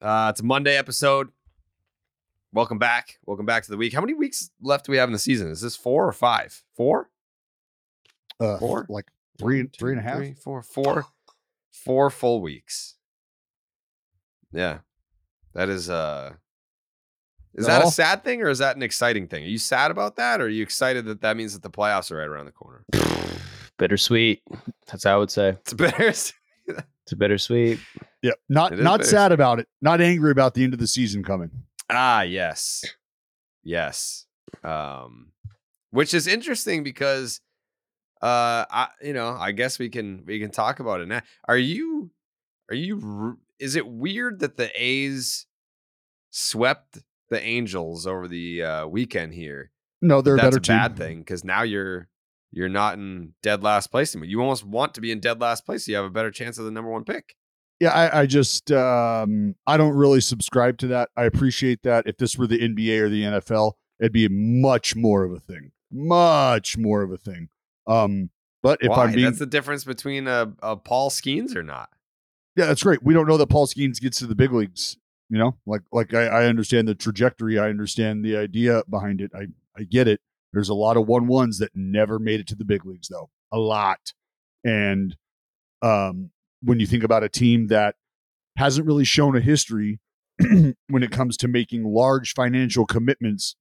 Uh, it's a Monday episode. Welcome back. Welcome back to the week. How many weeks left do we have in the season? Is this four or five? Four? Uh, Four? like three, One, two, three and a half. three, four, four, four full weeks. Yeah, that is. uh Is That that a sad thing or is that an exciting thing? Are you sad about that, or are you excited that that means that the playoffs are right around the corner? Bittersweet. That's how I would say. It's better. It's a bittersweet. Yeah, not not sad about it. Not angry about the end of the season coming. Ah, yes. Yes. Um which is interesting because uh I you know, I guess we can we can talk about it now. Are you are you is it weird that the A's swept the Angels over the uh weekend here? No, they're a That's better a team. bad thing cuz now you're you're not in dead last place anymore. You almost want to be in dead last place. So you have a better chance of the number 1 pick. Yeah, I, I just um, I don't really subscribe to that. I appreciate that. If this were the NBA or the NFL, it'd be much more of a thing. Much more of a thing. Um, but if Why? I'm being That's the difference between a, a Paul Skenes or not. Yeah, that's great. We don't know that Paul Skenes gets to the big leagues. You know, like like I, I understand the trajectory. I understand the idea behind it. I I get it. There's a lot of one ones that never made it to the big leagues, though. A lot. And um, when you think about a team that hasn't really shown a history when it comes to making large financial commitments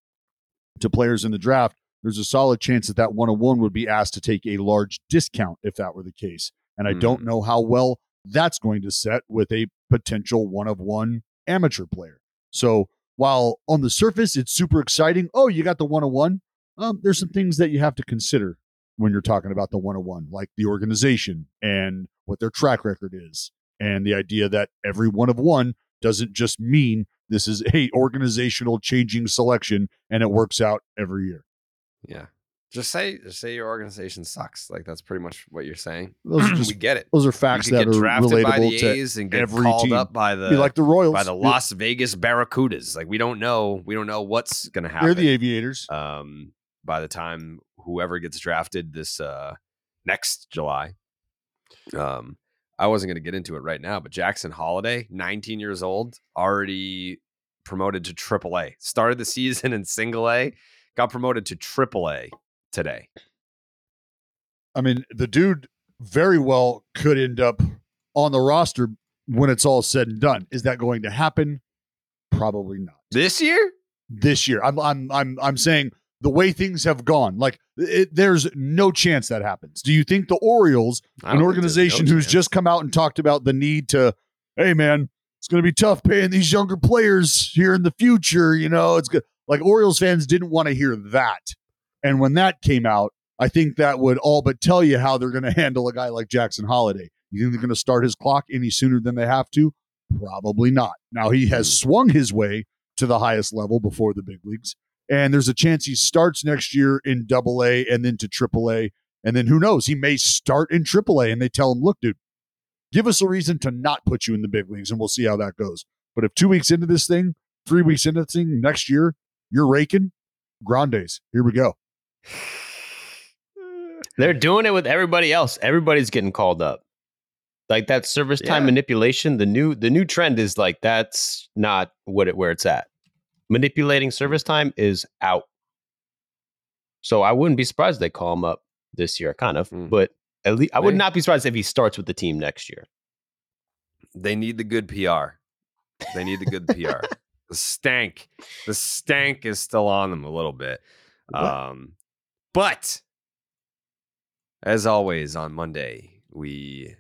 to players in the draft, there's a solid chance that that one on one would be asked to take a large discount if that were the case. And I don't know how well that's going to set with a potential one of one amateur player. So while on the surface it's super exciting, oh, you got the one on one. Um, there's some things that you have to consider when you're talking about the one on one, like the organization and what their track record is, and the idea that every one of one doesn't just mean this is a organizational changing selection and it works out every year. Yeah. Just say just say your organization sucks. Like that's pretty much what you're saying. Those are just- we get it. those are facts that get are drafted by the relatable to A's and get every called team. up by the Be like the Royals. by the. Las Vegas Barracudas. Like we don't know we don't know what's gonna happen. They're the aviators. um by the time whoever gets drafted this uh next July. Um I wasn't gonna get into it right now, but Jackson Holliday, 19 years old, already promoted to triple A. Started the season in single A, got promoted to triple A today. I mean, the dude very well could end up on the roster when it's all said and done. Is that going to happen? Probably not. This year? This year. I'm I'm I'm I'm saying the way things have gone. Like it, there's no chance that happens. Do you think the Orioles, an organization no who's just come out and talked about the need to, hey man, it's going to be tough paying these younger players here in the future. You know, it's good. Like Orioles fans didn't want to hear that, and when that came out, I think that would all but tell you how they're going to handle a guy like Jackson Holliday. You think they're going to start his clock any sooner than they have to? Probably not. Now he has hmm. swung his way to the highest level before the big leagues. And there's a chance he starts next year in double A and then to triple A. And then who knows? He may start in triple A and they tell him, look, dude, give us a reason to not put you in the big leagues and we'll see how that goes. But if two weeks into this thing, three weeks into this thing, next year, you're raking, Grandes, here we go. They're doing it with everybody else. Everybody's getting called up. Like that service time yeah. manipulation, the new the new trend is like that's not what it where it's at manipulating service time is out. So I wouldn't be surprised they call him up this year, kind of. Mm. But at least I would not be surprised if he starts with the team next year. They need the good PR. They need the good PR. The stank, the stank is still on them a little bit. Um, but as always on Monday, we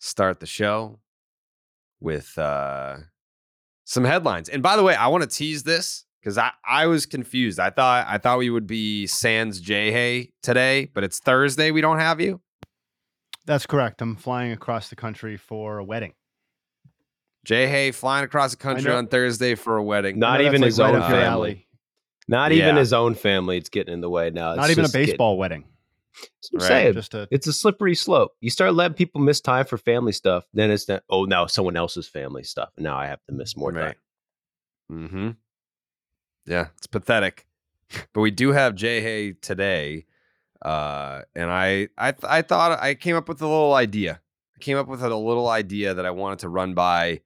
start the show with uh some headlines. And by the way, I want to tease this because I, I was confused. I thought I thought we would be Sans J Hay today, but it's Thursday. We don't have you. That's correct. I'm flying across the country for a wedding. Jay Hay flying across the country on Thursday for a wedding. Not even his like own right family. Not even his own family. It's getting in the way now. It's Not even a baseball getting... wedding. I'm right. saying just a, it's a slippery slope. You start letting people miss time for family stuff, then it's that oh now someone else's family stuff. And now I have to miss more right. time. Mm-hmm. Yeah, it's pathetic. but we do have Jay Hay today. Uh, and I I I thought I came up with a little idea. I came up with a little idea that I wanted to run by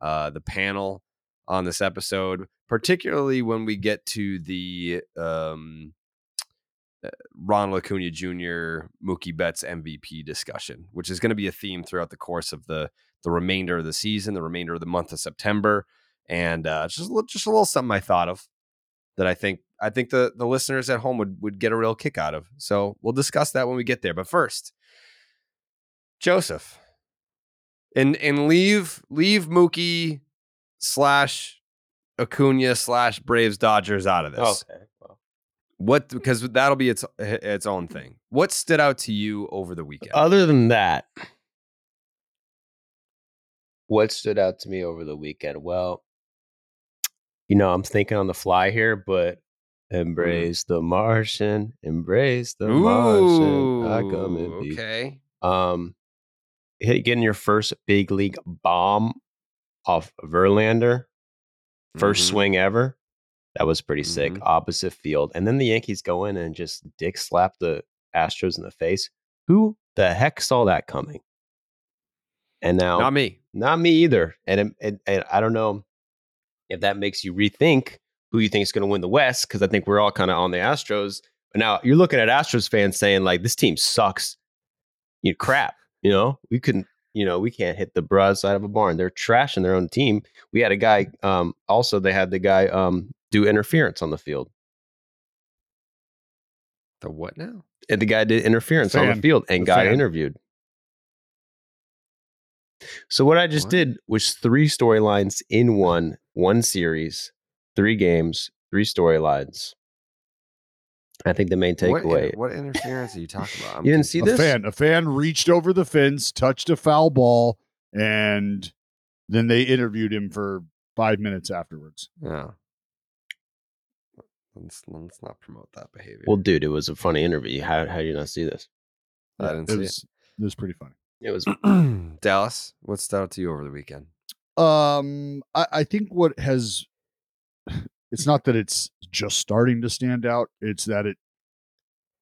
uh, the panel on this episode, particularly when we get to the um, Ronald Acuna Jr. Mookie Betts MVP discussion, which is going to be a theme throughout the course of the the remainder of the season, the remainder of the month of September, and uh, just a little, just a little something I thought of that I think I think the the listeners at home would would get a real kick out of. So we'll discuss that when we get there. But first, Joseph, and and leave leave Mookie slash Acuna slash Braves Dodgers out of this. Okay. What because that'll be its its own thing. What stood out to you over the weekend? Other than that, what stood out to me over the weekend? Well, you know, I'm thinking on the fly here, but mm-hmm. embrace mm. the Martian, embrace the Ooh, Martian. I come in. Okay. Um, hit getting your first big league bomb off Verlander, 1st mm-hmm. swing ever. That was pretty sick. Mm-hmm. Opposite field. And then the Yankees go in and just dick slap the Astros in the face. Who the heck saw that coming? And now, not me. Not me either. And, it, and I don't know if that makes you rethink who you think is going to win the West, because I think we're all kind of on the Astros. But now you're looking at Astros fans saying, like, this team sucks. You know, crap. You know, we couldn't, you know, we can't hit the broadside of a barn. They're trashing their own team. We had a guy, um, also, they had the guy, um, do interference on the field. The what now? And the guy did interference Fan. on the field and the got fan. interviewed. So what I just what? did was three storylines in one, one series, three games, three storylines. I think the main takeaway. What, what interference are you talking about? I'm you didn't see this? Fan, a fan reached over the fence, touched a foul ball, and then they interviewed him for five minutes afterwards. Yeah. Let's let's not promote that behavior. Well, dude, it was a funny interview. How how do you not see this? I didn't it see was, it. It was pretty funny. It was Dallas. What stood out to you over the weekend? Um, I, I think what has it's not that it's just starting to stand out. It's that it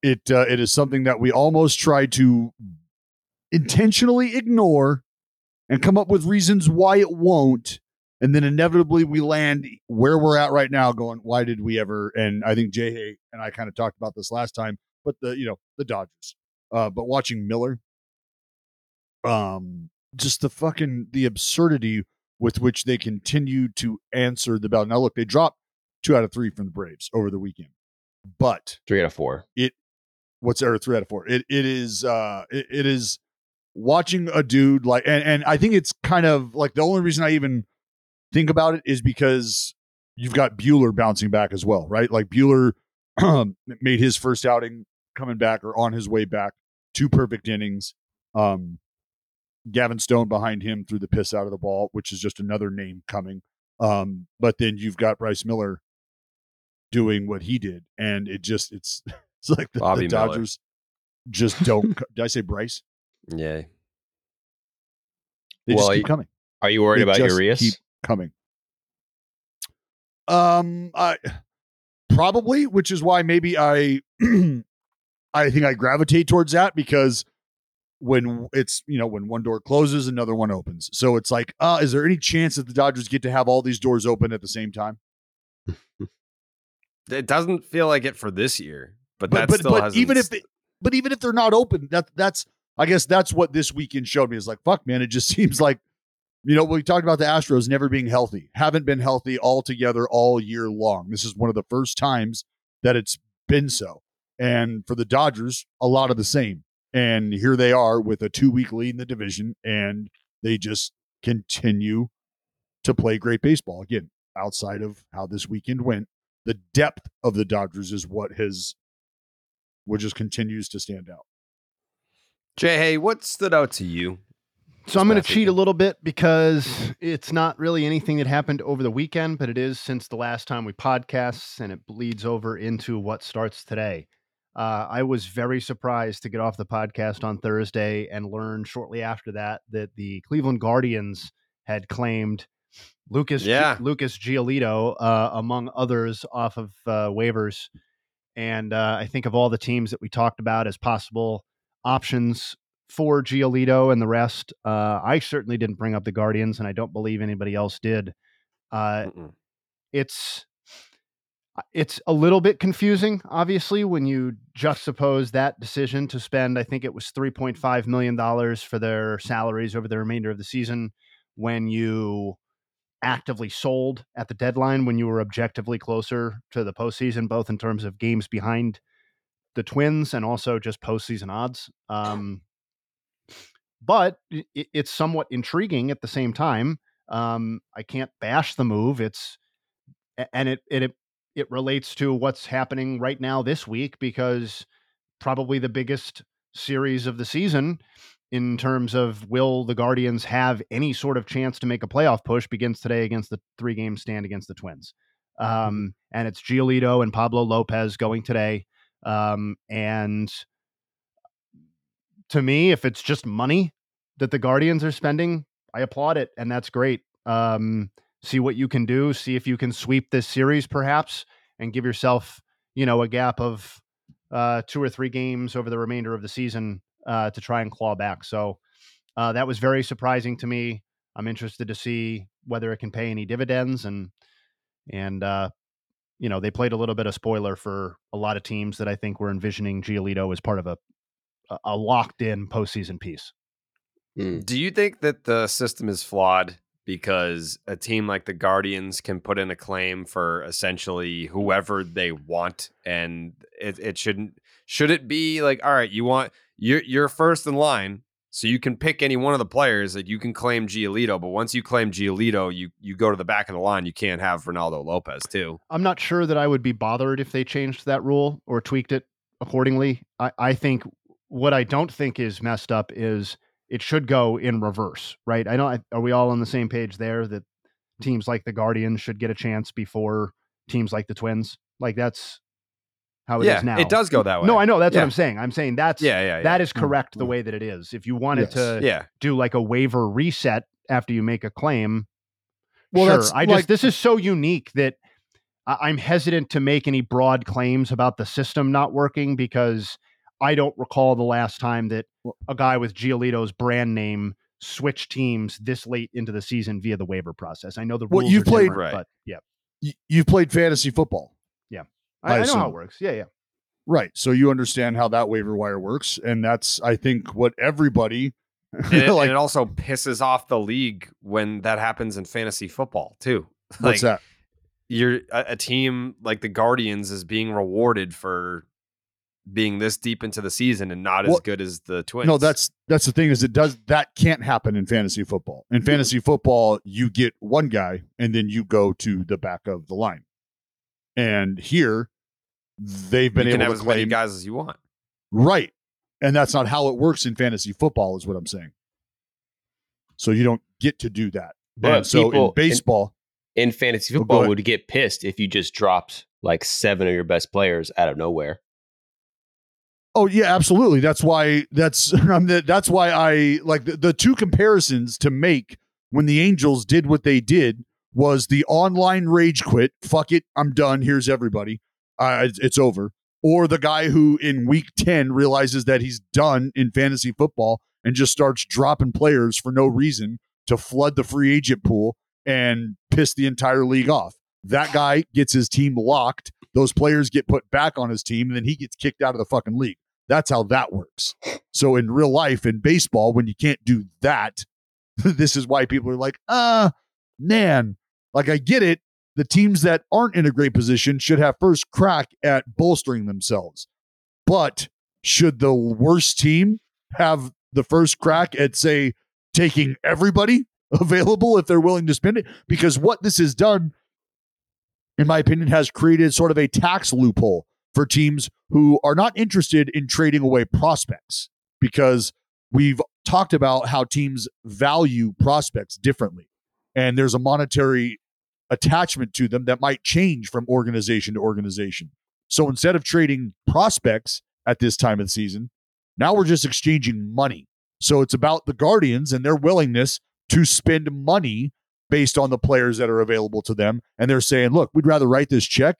it uh, it is something that we almost try to intentionally ignore and come up with reasons why it won't and then inevitably we land where we're at right now going why did we ever and i think jay and i kind of talked about this last time but the you know the dodgers uh but watching miller um just the fucking the absurdity with which they continue to answer the bell now look they dropped two out of three from the braves over the weekend but three out of four. It what's there three out of four? It it is uh it, it is watching a dude like and and I think it's kind of like the only reason I even think about it is because you've got Buehler bouncing back as well, right? Like Buehler made his first outing coming back or on his way back, two perfect innings. Um, Gavin Stone behind him threw the piss out of the ball, which is just another name coming. Um, but then you've got Bryce Miller doing what he did, and it just it's it's like the, the Dodgers Miller. just don't. did I say Bryce? Yeah, they well, just keep coming. Are you worried they about Urias? Keep coming. Um, I probably, which is why maybe I I think I gravitate towards that because when it's you know when one door closes another one opens so it's like uh is there any chance that the dodgers get to have all these doors open at the same time it doesn't feel like it for this year but, but that but, still but hasn't even if they, but even if they're not open that that's i guess that's what this weekend showed me is like fuck man it just seems like you know we talked about the astros never being healthy haven't been healthy all together all year long this is one of the first times that it's been so and for the dodgers a lot of the same and here they are with a two week lead in the division, and they just continue to play great baseball. Again, outside of how this weekend went, the depth of the Dodgers is what has what just continues to stand out. Jay, hey, what stood out to you? So I'm going to cheat a little bit because it's not really anything that happened over the weekend, but it is since the last time we podcast, and it bleeds over into what starts today. Uh, I was very surprised to get off the podcast on Thursday and learn shortly after that that the Cleveland Guardians had claimed Lucas yeah. G- Lucas Giolito, uh, among others, off of uh, waivers. And uh, I think of all the teams that we talked about as possible options for Giolito and the rest, uh, I certainly didn't bring up the Guardians, and I don't believe anybody else did. Uh, it's it's a little bit confusing, obviously, when you juxtapose that decision to spend, I think it was $3.5 million for their salaries over the remainder of the season when you actively sold at the deadline, when you were objectively closer to the postseason, both in terms of games behind the Twins and also just postseason odds. Um, but it, it's somewhat intriguing at the same time. Um, I can't bash the move. It's and it it it relates to what's happening right now this week because probably the biggest series of the season in terms of will the Guardians have any sort of chance to make a playoff push begins today against the three game stand against the Twins. Mm-hmm. Um, and it's Giolito and Pablo Lopez going today. Um, and to me, if it's just money that the Guardians are spending, I applaud it. And that's great. Um, see what you can do, see if you can sweep this series perhaps and give yourself, you know, a gap of uh, two or three games over the remainder of the season uh, to try and claw back. So uh, that was very surprising to me. I'm interested to see whether it can pay any dividends and and uh, you know they played a little bit of spoiler for a lot of teams that I think were envisioning Giolito as part of a a locked in postseason piece. Hmm. Do you think that the system is flawed because a team like the Guardians can put in a claim for essentially whoever they want, and it, it shouldn't should it be like all right, you want you're you're first in line, so you can pick any one of the players that you can claim Giolito, but once you claim Giolito, you you go to the back of the line. You can't have Ronaldo Lopez too. I'm not sure that I would be bothered if they changed that rule or tweaked it accordingly. I, I think what I don't think is messed up is it should go in reverse, right? I don't. Are we all on the same page there that teams like the Guardians should get a chance before teams like the Twins? Like that's how it yeah, is now. It does go that way. No, I know that's yeah. what I'm saying. I'm saying that's yeah, yeah, yeah. that is mm, correct the mm. way that it is. If you wanted yes. to yeah. do like a waiver reset after you make a claim, well, sure. I just this is so unique that I'm hesitant to make any broad claims about the system not working because I don't recall the last time that a guy with Giolito's brand name switched teams this late into the season via the waiver process. I know the rules well, you've played, right. but yeah, you've played fantasy football. Yeah, I, I, I know how it works. Yeah, yeah, right. So you understand how that waiver wire works, and that's I think what everybody. and, it, like, and it also pisses off the league when that happens in fantasy football too. What's like, that? you're a, a team like the Guardians is being rewarded for being this deep into the season and not Well, as good as the Twins. No, that's that's the thing is it does that can't happen in fantasy football. In fantasy football, you get one guy and then you go to the back of the line. And here they've been you can able have to as many guys as you want. right. And that's not how it works in fantasy football, is what I'm saying. So you don't get to do that. But And so in baseball, in fantasy Oh, football ahead. would get pissed if you just dropped like seven of your best players out of nowhere. Oh yeah, absolutely. That's why that's that's why I like the, the two comparisons to make when the Angels did what they did was the online rage quit. Fuck it, I'm done. Here's everybody. Uh, it's, it's over. Or the guy who in week 10 realizes that he's done in fantasy football and just starts dropping players for no reason to flood the free agent pool and piss the entire league off. That guy gets his team locked. Those players get put back on his team, and then he gets kicked out of the fucking league. That's how that works. So in real life, in baseball, when you can't do that, this is why people are like, ah, man, like I get it. The teams that aren't in a great position should have first crack at bolstering themselves. But should the worst team have the first crack at, say, taking everybody available if they're willing to spend it? Because what this has done, in my opinion, has created sort of a tax loophole for teams who are not interested in trading away prospects because we've talked about how teams value prospects differently. And there's a monetary attachment to them that might change from organization to organization. So instead of trading prospects at this time of the season, now we're just exchanging money. So it's about the Guardians and their willingness to spend money based on the players that are available to them. And they're saying, look, we'd rather write this check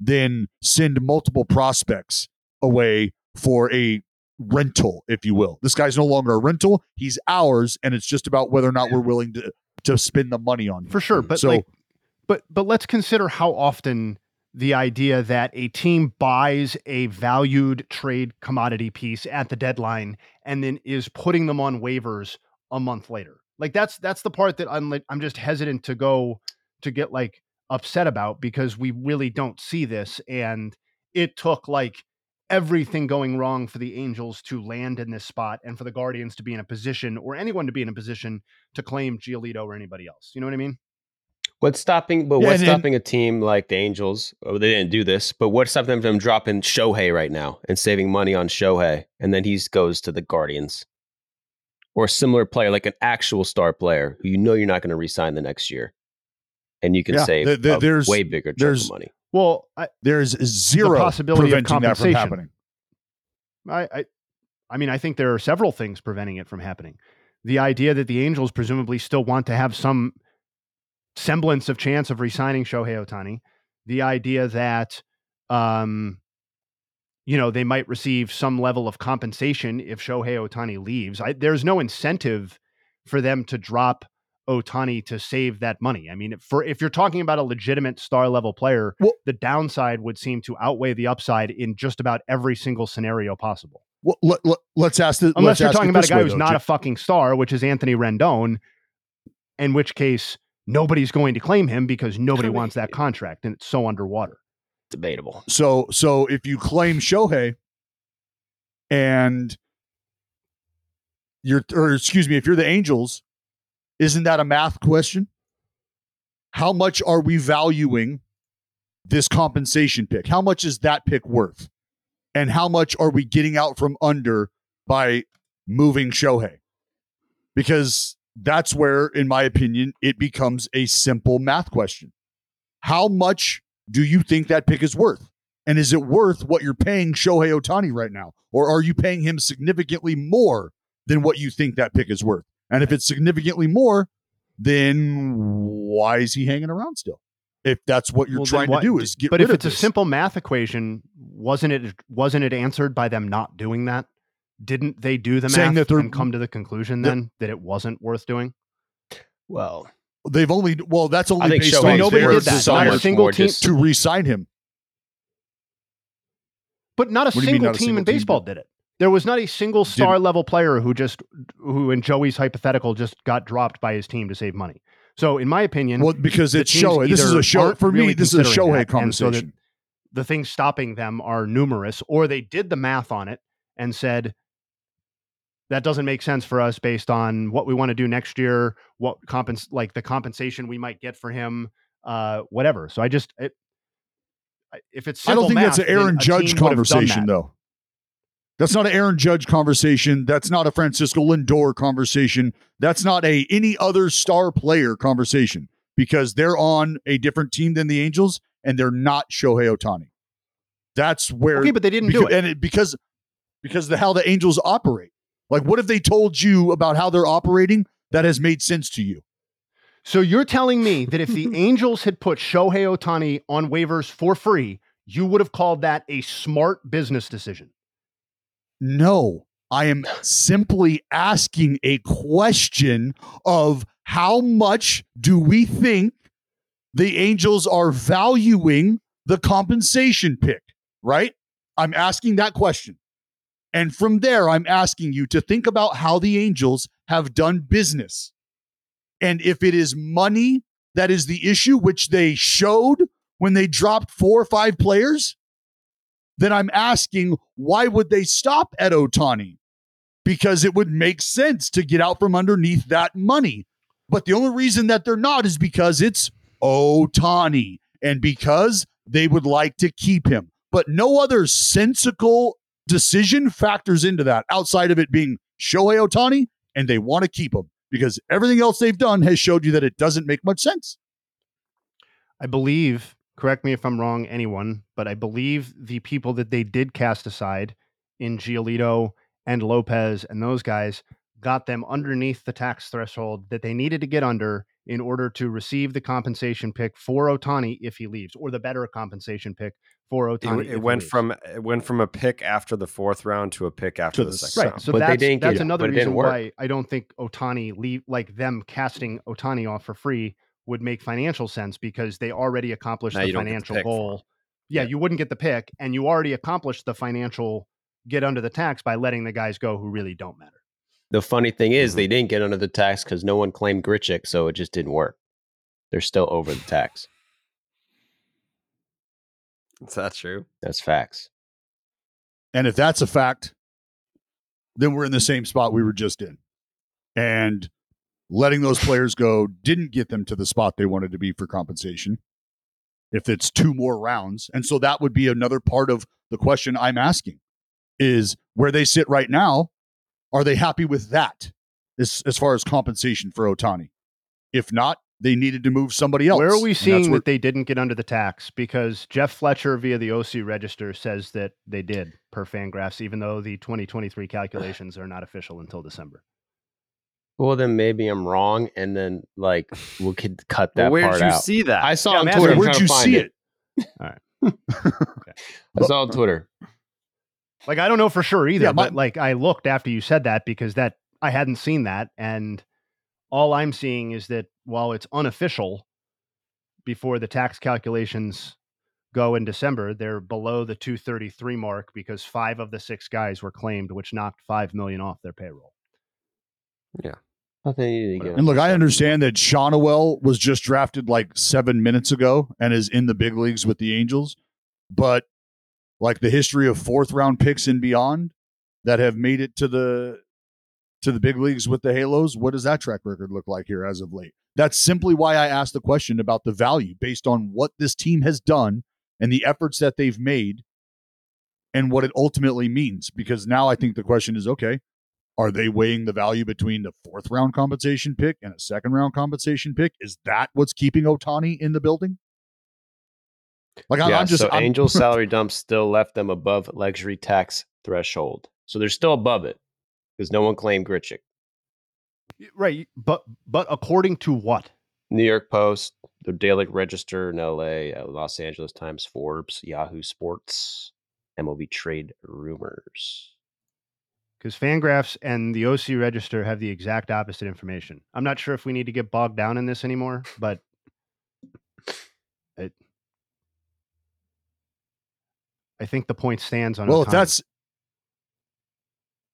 than send multiple prospects away for a rental, if you will. This guy's no longer a rental, he's ours, and it's just about whether or not we're willing to to spend the money on him. For sure, but so like, but but let's consider how often the idea that a team buys a valued trade commodity piece at the deadline and then is putting them on waivers a month later. Like that's that's the part that I'm like I'm just hesitant to go to get like upset about because we really don't see this and it took like everything going wrong for the Angels to land in this spot and for the Guardians to be in a position or anyone to be in a position to claim Giolito or anybody else. You know what I mean? What's stopping? But Yeah, what's and- and- stopping a team like the Angels? Oh, they didn't do this, but what's stopping them from dropping Shohei right now and saving money on Shohei, and then he goes to the Guardians, or a similar player like an actual star player who you know you're not going to re-sign the next year, and you can Yeah, save the- the- a there's- way bigger chunk there's- of money. Well, I, there's zero possibility of preventing that from compensation. happening. I, I, I mean, I think there are several things preventing it from happening. The idea that the Angels presumably still want to have some semblance of chance of resigning Shohei Ohtani. The idea that, um, you know, they might receive some level of compensation if Shohei Ohtani leaves. I, there's no incentive for them to drop Ohtani to save that money. I mean, for if you're talking about a legitimate star level player, the downside would seem to outweigh the upside in just about every single scenario possible. Well, let, let, us ask this. Unless let's you're talking about a guy way, who's though, not Jim. a fucking star, which is Anthony Rendon, in which case nobody's going to claim him because nobody wants that contract and it's so underwater. Debatable. So so if you claim Shohei and you're or excuse me, if you're the Angels, isn't that a math question? How much are we valuing this compensation pick? How much is that pick worth? And how much are we getting out from under by moving Shohei? Because that's where, in my opinion, it becomes a simple math question. How much do you think that pick is worth? And is it worth what you're paying Shohei Ohtani right now? Or are you paying him significantly more than what you think that pick is worth? And if it's significantly more, then why is he hanging around still? If that's what you're Well, trying what- to do is get but rid if of it's a simple math equation, wasn't it wasn't it answered by them not doing that? Didn't they do the Saying math that and come to the conclusion then that it wasn't worth doing? Well, They've only well, that's only think based Shohei's on nobody their did that. so Not a single team- to re-sign him. But not a What do single not a team single in team baseball did it. There was not a single star level player who just who in Joey's hypothetical just got dropped by his team to save money. So, in my opinion, well, because it's Shohei. This is a show for me. really This is a Shohei and so conversation. the things stopping them are numerous, or they did the math on it and said that doesn't make sense for us based on what we want to do next year, what compens like the compensation we might get for him, uh, whatever. So I just it, if it's I don't think that's an Aaron Judge team would have done conversation, though. That's not an Aaron Judge conversation. That's not a Francisco Lindor conversation. That's not a any other star player conversation because they're on a different team than the Angels and they're not Shohei Ohtani. That's where Okay, but they didn't do it. and it because because the how the Angels operate. Like, what if they told you about how they're operating that has made sense to you? So you're telling me that if the Angels had put Shohei Ohtani on waivers for free, you would have called that a smart business decision. No, I am simply asking a question of how much do we think the Angels are valuing the compensation pick, right? I'm asking that question. And from there, I'm asking you to think about how the Angels have done business. And if it is money that is the issue, which they showed when they dropped four or five players, then I'm asking why would they stop at Ohtani? Because it would make sense to get out from underneath that money. But the only reason that they're not is because it's Ohtani and because they would like to keep him. But no other sensical decision factors into that outside of it being Shohei Ohtani and they want to keep him because everything else they've done has showed you that it doesn't make much sense. I believe, correct me if I'm wrong, anyone, but I believe the people that they did cast aside in Giolito and Lopez and those guys got them underneath the tax threshold that they needed to get under in order to receive the compensation pick for Ohtani if he leaves, or the better compensation pick for Ohtani. It, it went from it went from a pick after the fourth round to a pick after the second right. round. So that's, that's another reason why I don't think Ohtani leave like them casting Ohtani off for free would make financial sense because they already accomplished Now the you the financial goal. Yeah, you wouldn't get the pick, and you already accomplished the financial get under the tax by letting the guys go who really don't matter. The funny thing Mm-hmm. is, they didn't get under the tax because no one claimed Grichuk, so it just didn't work. They're still over the tax. Is that true? That's facts. And if that's a fact, then we're in the same spot we were just in. And letting those players go didn't get them to the spot they wanted to be for compensation. If it's two more rounds. And so that would be another part of the question I'm asking is where they sit right now, are they happy with that as, as far as compensation for Ohtani? If not, they needed to move somebody else. Where are we seeing where- that they didn't get under the tax? Because Jeff Fletcher via the OC register says that they did per Fangraphs, even though the 2023 calculations are not official until December. Well, then maybe I'm wrong, and then like we could cut that Well, where'd part you out. see that? I saw Yeah, on Twitter. where'd you see it. All right. I saw on Twitter. Like I don't know for sure either, Yeah, my- but like I looked after you said that because that I hadn't seen that, and all I'm seeing is that while it's unofficial, before the tax calculations go in December, they're below the 233 mark because five of the six guys were claimed, which knocked five million off their payroll. Yeah. I think you need to get And look, I understand that Schanuel was just drafted like seven minutes ago and is in the big leagues with the Angels, but like the history of fourth round picks and beyond that have made it to the to the big leagues with the Halos, what does that track record look like here as of late? That's simply why I asked the question about the value based on what this team has done and the efforts that they've made and what it ultimately means. Because now I think the question is okay, are they weighing the value between the fourth round compensation pick and a second round compensation pick? Is that what's keeping Ohtani in the building? Like I'm, yeah, I'm just so I'm- Angels salary dump still left them above luxury tax threshold, so they're still above it because no one claimed Grichuk. Right, but but according to what? New York Post, the Daily Register in LA, uh, Los Angeles Times, Forbes, Yahoo Sports, MLB Trade Rumors. Because Fangraphs and the OC Register have the exact opposite information. I'm not sure if we need to get bogged down in this anymore, but it, I think the point stands on. well, if that's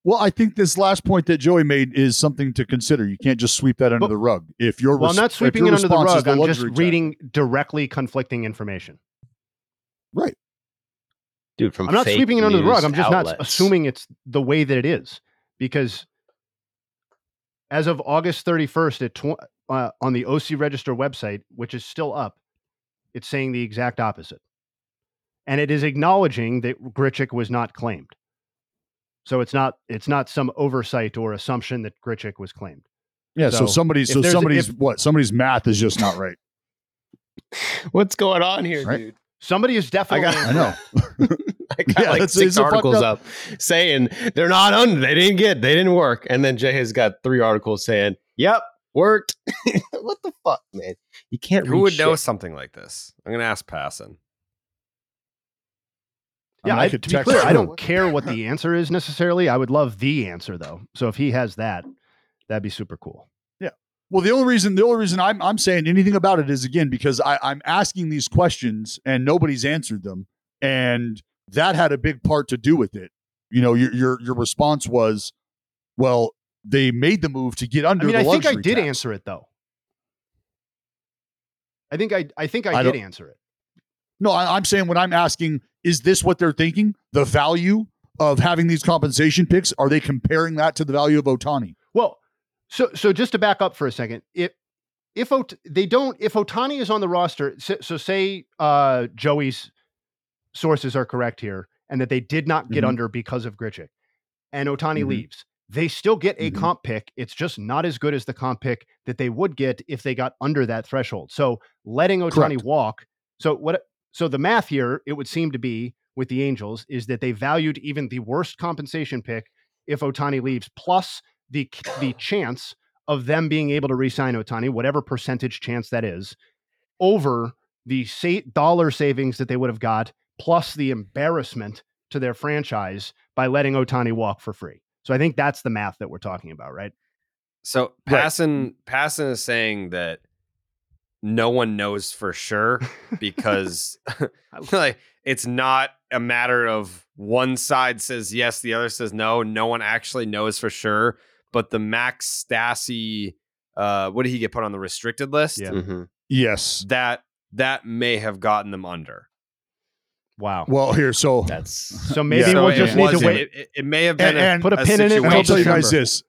Well, I think this last point that Joey made is something to consider. You can't just sweep that under But- the rug. If you're Well, I'm not sweeping it under the rug. I'm just reading. reading directly conflicting information. Right. Dude, from I'm not fake sweeping it under the rug. I'm just not assuming it's the way that it is because as of August 31st at tw- uh, on the OC Register website, which is still up, it's saying the exact opposite. And it is acknowledging that Grichuk was not claimed. So it's not it's not some oversight or assumption that Grichuk was claimed. Yeah. So, somebody's if so somebody's if- what? Somebody's math is just not right. What's going on here, Right. dude? Somebody is definitely I know. I got Yeah, like it's- six it's a fucked articles up- up. saying they're not under. They didn't get. They didn't work. And then Jay has got three articles saying, "Yep, worked." what the fuck, man? You can't. Who read would know something like this? I'm gonna ask Passan. I Yeah, mean, I I, could to be clear. I don't care what the answer is necessarily. I would love the answer though. So if he has that, that'd be super cool. Well, the only reason the only reason I'm I'm saying anything about it is again because I, I'm asking these questions and nobody's answered them, and that had a big part to do with it. You know, your your your response was, well, they made the move to get I under. mean, the I think I did tax. answer it though. I think I I think I, I did answer it. No, I, I'm saying when I'm asking, is this what they're thinking? The value of having these compensation picks? Are they comparing that to the value of Ohtani? Well, so so just to back up for a second, if if Ot- they don't if Ohtani is on the roster, so, so say uh, Joey's sources are correct here, and that they did not get Mhm. under because of Grichuk, and Ohtani Mhm. leaves, they still get a Mhm. comp pick. It's just not as good as the comp pick that they would get if they got under that threshold. So letting Ohtani Correct. walk. So what? So the math here, it would seem to be with the Angels is that they valued even the worst compensation pick if Ohtani leaves, plus the the chance of them being able to re-sign Ohtani, whatever percentage chance that is, over the sa- dollar savings that they would have got, plus the embarrassment to their franchise by letting Ohtani walk for free. So I think that's the math that we're talking about, right? So Right. Passan Passan is saying that no one knows for sure because like it's not a matter of one side says yes, the other says no. No one actually knows for sure. But the Max Stassi, uh, what did he get put on the restricted list? Yeah. Mhm. Yes. That that may have gotten them under. Wow. Well, here, so That's So maybe Yeah. we'll it just need to wait. It, it- it may have been And- a, and Put a pin in it And I'll tell you guys this: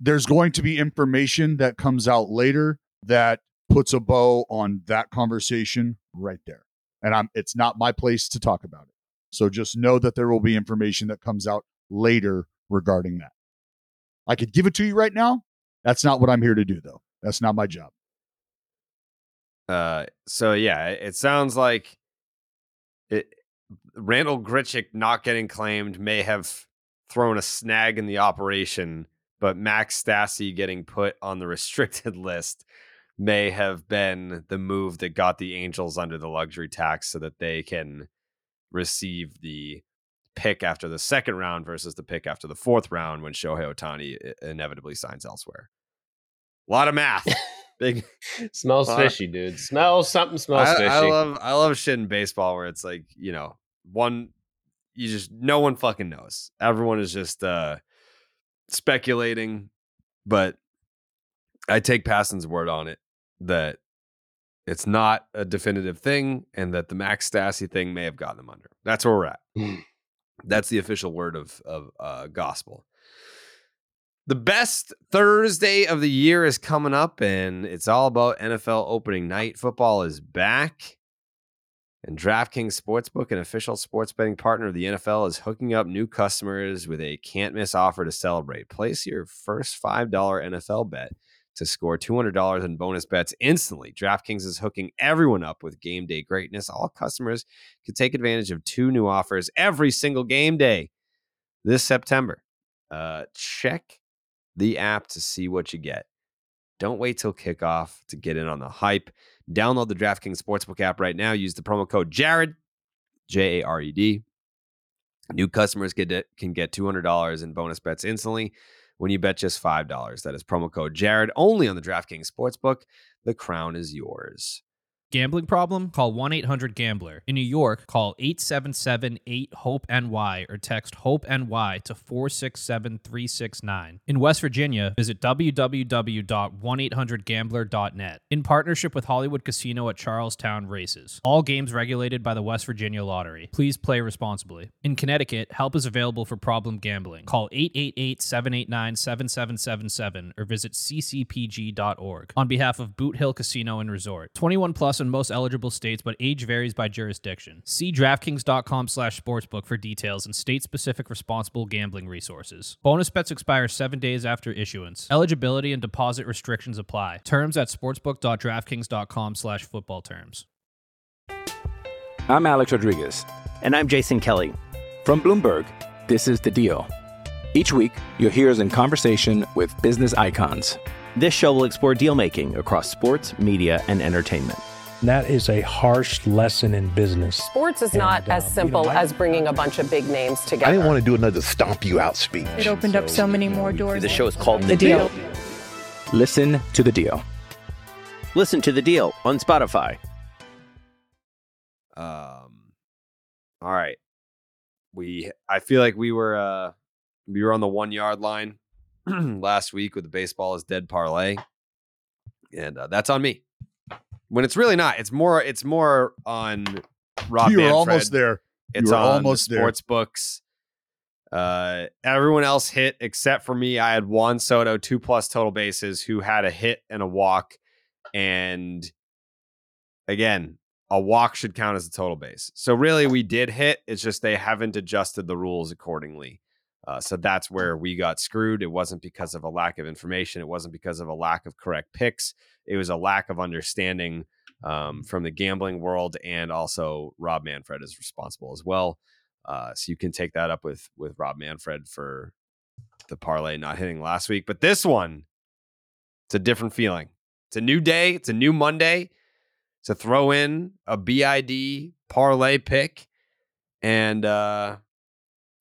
there's going to be information that comes out later that puts a bow on that conversation right there. And I'm it's not my place to talk about it. So just know that there will be information that comes out later regarding that. I could give it to you right now. That's not what I'm here to do, though. That's not my job. Uh, so yeah, it, sounds like it. Randal Grichuk not getting claimed may have thrown a snag in the operation, but Max Stassi getting put on the restricted list may have been the move that got the Angels under the luxury tax so that they can receive the pick after the second round versus the pick after the fourth round when Shohei Ohtani inevitably signs elsewhere. A lot of math. Big smells Uh, fishy, dude. Smells something. Smells I, fishy. I love I love shit in baseball where it's like you know one you just no one fucking knows. Everyone is just uh speculating, but I take Passan's word on it that it's not a definitive thing, and that the Max Stassi thing may have gotten them under. That's where we're at. That's the official word of of uh, gospel. The best Thursday of the year is coming up, and it's all about NFL opening night. Football is back. And DraftKings Sportsbook, an official sports betting partner of the NFL, is hooking up new customers with a can't miss offer to celebrate. Place your first $5 NFL bet to score $200 in bonus bets instantly. DraftKings is hooking everyone up with game day greatness. All customers can take advantage of two new offers every single game day this September. Uh, check the app to see what you get. Don't wait till kickoff to get in on the hype. Download the DraftKings Sportsbook app right now. Use the promo code Jared, J A R E D. New customers get it, can get $200 in bonus bets instantly when you bet just $5. That is promo code Jared only on the DraftKings Sportsbook. The crown is yours. Gambling problem? Call 1 800 Gambler. In New York, call 877 8 HOPE NY or text HOPE NY to 467 369. In West Virginia, visit www.1800Gambler.net. In partnership with Hollywood Casino at Charlestown Races. All games regulated by the West Virginia Lottery. Please play responsibly. In Connecticut, help is available for problem gambling. Call 888 789 7777 or visit ccpg.org. On behalf of Boot Hill Casino and Resort. 21 plus in most eligible states, but age varies by jurisdiction. See DraftKings.com slash sportsbook for details and state-specific responsible gambling resources. Bonus bets expire seven days after issuance. Eligibility and deposit restrictions apply. Terms at sportsbook.draftkings.com slash football terms. I'm Alex Rodriguez. And I'm Jason Kelly. From Bloomberg, this is The Deal. Each week, you'll hear us in conversation with business icons. This show will explore deal making across sports, media, and entertainment. That is a harsh lesson in business. Sports is not And, as um, simple you know, I- as bringing a bunch of big names together. I didn't want to do another stomp you out speech. It opened up so many more doors. The show is called The Deal. Listen to the deal. Listen to the deal on Spotify. Um, all right. We I feel like we were uh we were on the one yard line last week with the baseball is dead parlay, and uh, that's on me. When it's really not, it's more it's more on Rob. You're Manfred. almost there. It's on almost the there. sports books. Uh, everyone else hit except for me. I had Juan Soto, two plus total bases, who had a hit and a walk. And again, a walk should count as a total base. So really, we did hit. It's just they haven't adjusted the rules accordingly. Uh, so that's where we got screwed. It wasn't because of a lack of information. It wasn't because of a lack of correct picks. It was a lack of understanding um, from the gambling world, and also Rob Manfred is responsible as well. Uh, so you can take that up with with Rob Manfred for the parlay not hitting last week. But this one, it's a different feeling. It's a new day. It's a new Monday to throw in a BID parlay pick. And uh,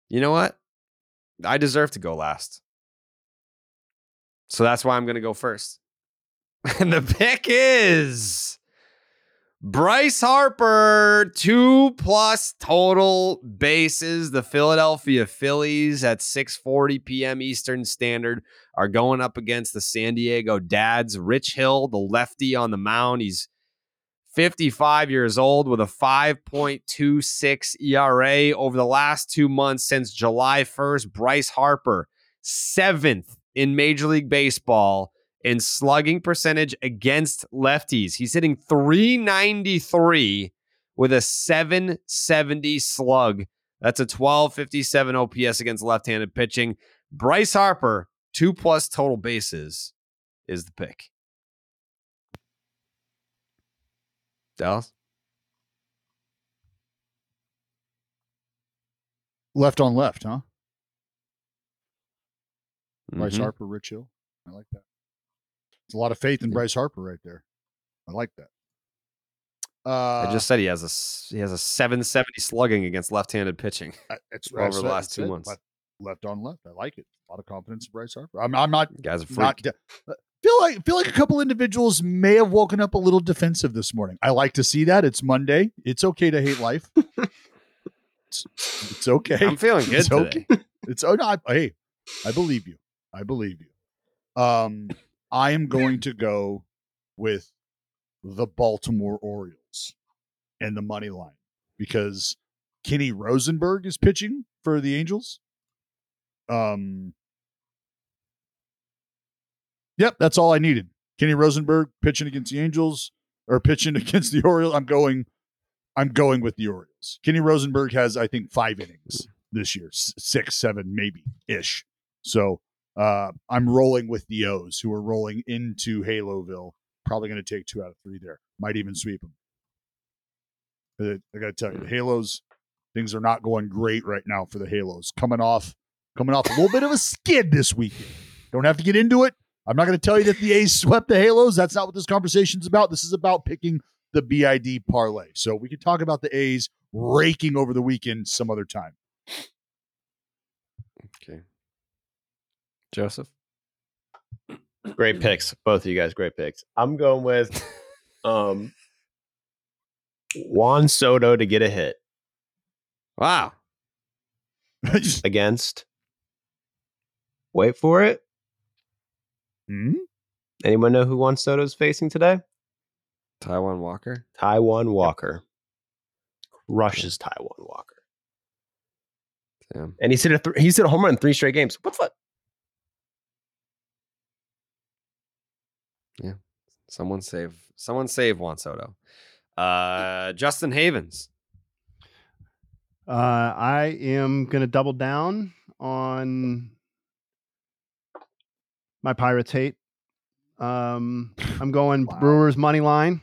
you know what? I deserve to go last. So that's why I'm going to go first. And the pick is Bryce Harper, two plus total bases. The Philadelphia Phillies at 6:40 p.m. Eastern Standard are going up against the San Diego Dads. Rich Hill, the lefty on the mound, he's 55 years old with a 5.26 ERA over the last two months since July 1st. Bryce Harper, seventh in Major League Baseball in slugging percentage against lefties. He's hitting 393 with a 770 slug. That's a 1257 OPS against left handed pitching. Bryce Harper, two plus total bases, is the pick. Dallas? Left on left, huh? Bryce Mhm. Harper, Rich Hill. I like that. It's a lot of faith in Bryce Harper right there. I like that. Uh, I just said he has a he has a 770 slugging against left-handed pitching it's over the last two it. months. Left, left on left. I like it. A lot of confidence in Bryce Harper. I'm, I'm not. Guy's a freak. not uh, feel like feel like a couple individuals may have woken up a little defensive this morning. I like to see that. It's Monday. It's okay to hate life. it's, it's okay. I'm feeling good it's today. Okay. It's oh no. I, hey, I believe you. I believe you. Um, I am going to go with the Baltimore Orioles and the money line because Kenny Rosenberg is pitching for the Angels. Um, yep, that's all I needed. Kenny Rosenberg pitching against the Angels or pitching against the Orioles. I'm going. I'm going with the Orioles. Kenny Rosenberg has, I think, five innings this year, six, seven, maybe ish. So uh, I'm rolling with the O's, who are rolling into Haloville. Probably going to take two out of three there. Might even sweep them. I got to tell you, the Halos things are not going great right now for the Halos. Coming off, coming off a little bit of a skid this weekend. Don't have to get into it. I'm not going to tell you that the A's swept the Halos. That's not what this conversation's about. This is about picking the BID parlay. So we can talk about the A's raking over the weekend some other time. Okay. Joseph? Great picks, both of you guys. Great picks. I'm going with um Juan Soto to get a hit. Wow. Against. Wait for it. Hmm? Anyone know who Juan Soto's facing today? Taijuan Walker. Taijuan Walker. Rushes Taijuan Walker. Damn. And he's hit a th- he's hit a home run in three straight games. What the? Yeah. Someone save someone save Juan Soto. Uh Justin Havens. Uh, I am going to double down on my Pirates hate. Um, I'm going Brewers money line.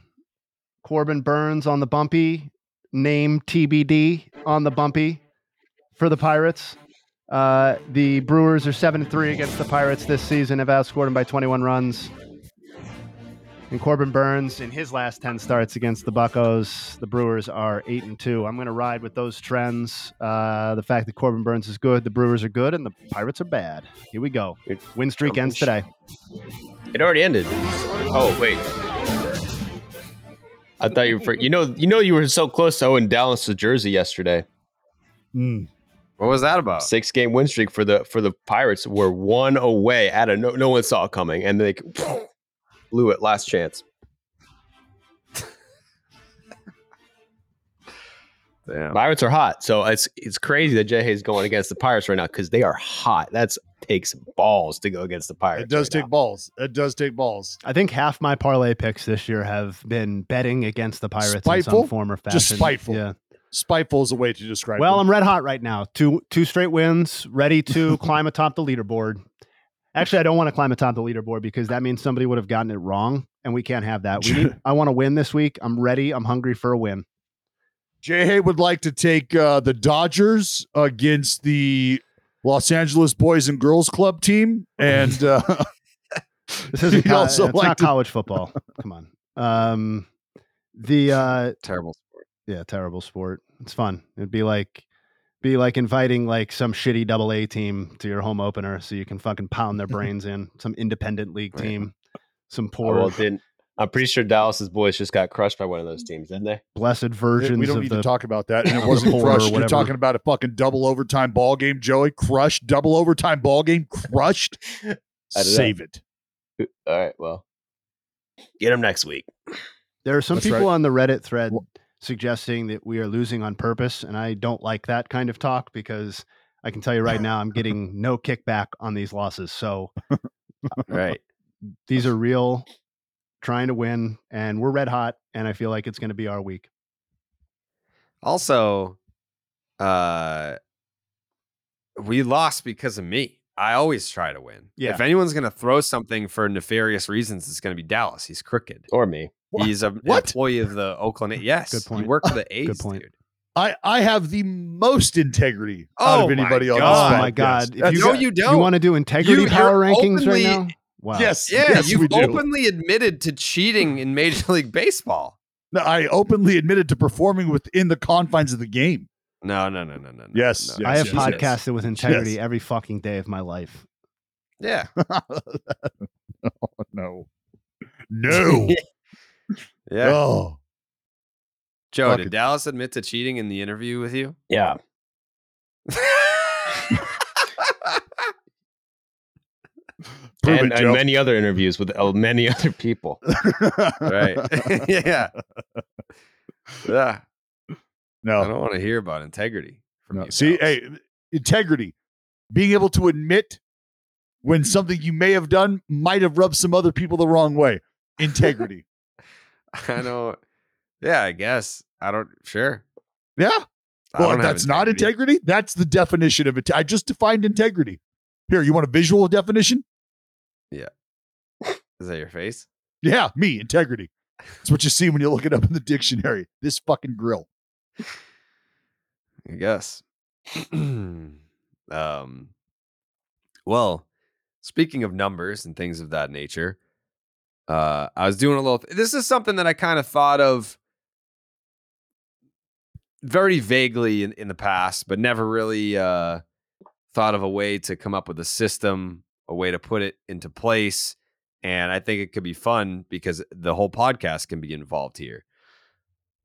Corbin Burnes on the bumpy. Name TBD on the bumpy for the Pirates. Uh, the Brewers are seven and three against the Pirates this season. Have outscored them by 21 runs. And Corbin Burnes in his last 10 starts against the Buckos, the Brewers are 8 and 2. I'm going to ride with those trends. Uh, the fact that Corbin Burnes is good, the Brewers are good, and the Pirates are bad. Here we go. Win streak ends today. It already ended. Oh wait. I thought you were. You know. You know. You were so close to Owen Dallas to Jersey yesterday. Mm. What was that about? Six game win streak for the for the Pirates were one away. At a no, no one saw it coming, and they blew it last chance. Damn. Pirates are hot, so it's it's crazy that Jay Hayes going against the Pirates right now because they are hot. That's takes balls to go against the Pirates. It does right take now. balls. It does take balls. I think half my parlay picks this year have been betting against the Pirates in some form or fashion. Just spiteful. Yeah. Spiteful is a way to describe it. Well, it. I'm red hot right now. Two two straight wins, ready to climb atop the leaderboard. Actually, I don't want to climb atop the leaderboard because that means somebody would have gotten it wrong, and we can't have that. We need, I want to win this week. I'm ready. I'm hungry for a win. Jay Hay would like to take uh, the Dodgers against the Los Angeles Boys and Girls Club team, and uh, This isn't he'd co- also it's like not to- college football. Come on. Um, the uh, Terrible sport. yeah, terrible sport. It's fun. It'd be like be like inviting like some shitty double A team to your home opener so you can fucking pound their brains in. Some independent league team. Some Oh, poor well, then I'm pretty sure Dallas's boys just got crushed by one of those mm. teams, didn't they? blessed versions we don't of need the to talk about that. And it wasn't crushed. You're talking about a fucking double overtime ball game, Joey. Crushed, double overtime ball game, crushed. I know. Save it. All right, well, get them next week. There are some That's people right. on the Reddit thread suggesting that we are losing on purpose, and I don't like that kind of talk because I can tell you right now I'm getting no kickback on these losses. So Right. these are real, trying to win, and we're red hot, and I feel like it's going to be our week. Also, uh we lost because of me. I always try to win. Yeah. If anyone's gonna throw something for nefarious reasons, it's gonna be Dallas. He's crooked. Or me. He's a What? employee of the Oakland. A- Yes, Good point. You work for the A's, Good point. dude. I, I have the most integrity out Oh of anybody on this Oh my podcast. God! If you, No, you don't. You want to do integrity You- power you're rankings right now? Wow. Yes, Yeah, yes, you've we do. openly admitted to cheating in Major League Baseball. No, I openly admitted to performing within the confines of the game. No, no, no, no, no. no, Yes, no. I have yes, Jesus. podcasted with integrity Yes. every fucking day of my life. Yeah. oh, no. No. Yeah. Oh. Joe, fucking- did Dallas admit to cheating in the interview with you? Yeah. Prove and, it, and many other interviews with uh, many other people. right. yeah. Yeah. I don't want to hear about integrity from no. you. See, hey, integrity. Being able to admit when something you may have done might have rubbed some other people the wrong way. Integrity. I don't. Yeah, I guess. I don't. Sure. yeah. I Well, that's not integrity. That's the definition of it. I just defined integrity. Here, you want a visual definition? Yeah. Is that your face? Yeah, me, integrity. That's what you see when you look it up in the dictionary. This fucking grill. I guess. um. Well, speaking of numbers and things of that nature, uh, I was doing a little. This is something that I kind of thought of very vaguely in, in the past, but never really uh, thought of a way to come up with a system, a way to put it into place. And I think it could be fun because the whole podcast can be involved here.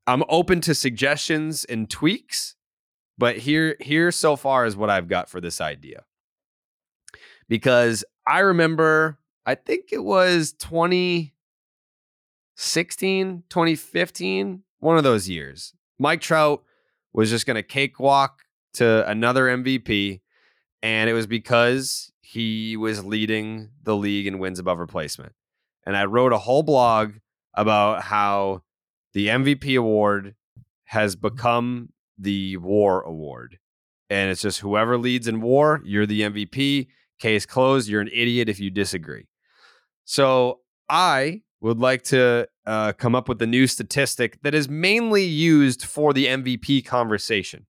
I'm open to suggestions and tweaks, but here here so far is what I've got for this idea. Because I remember I think it was 2016, 2015, one of those years. Mike Trout was just going to cakewalk to another MVP and it was because he was leading the league in wins above replacement. And I wrote a whole blog about how the MVP award has become the war award. And it's just whoever leads in war, you're the MVP. Case closed. You're an idiot if you disagree. So I would like to uh, come up with a new statistic that is mainly used for the MVP conversation,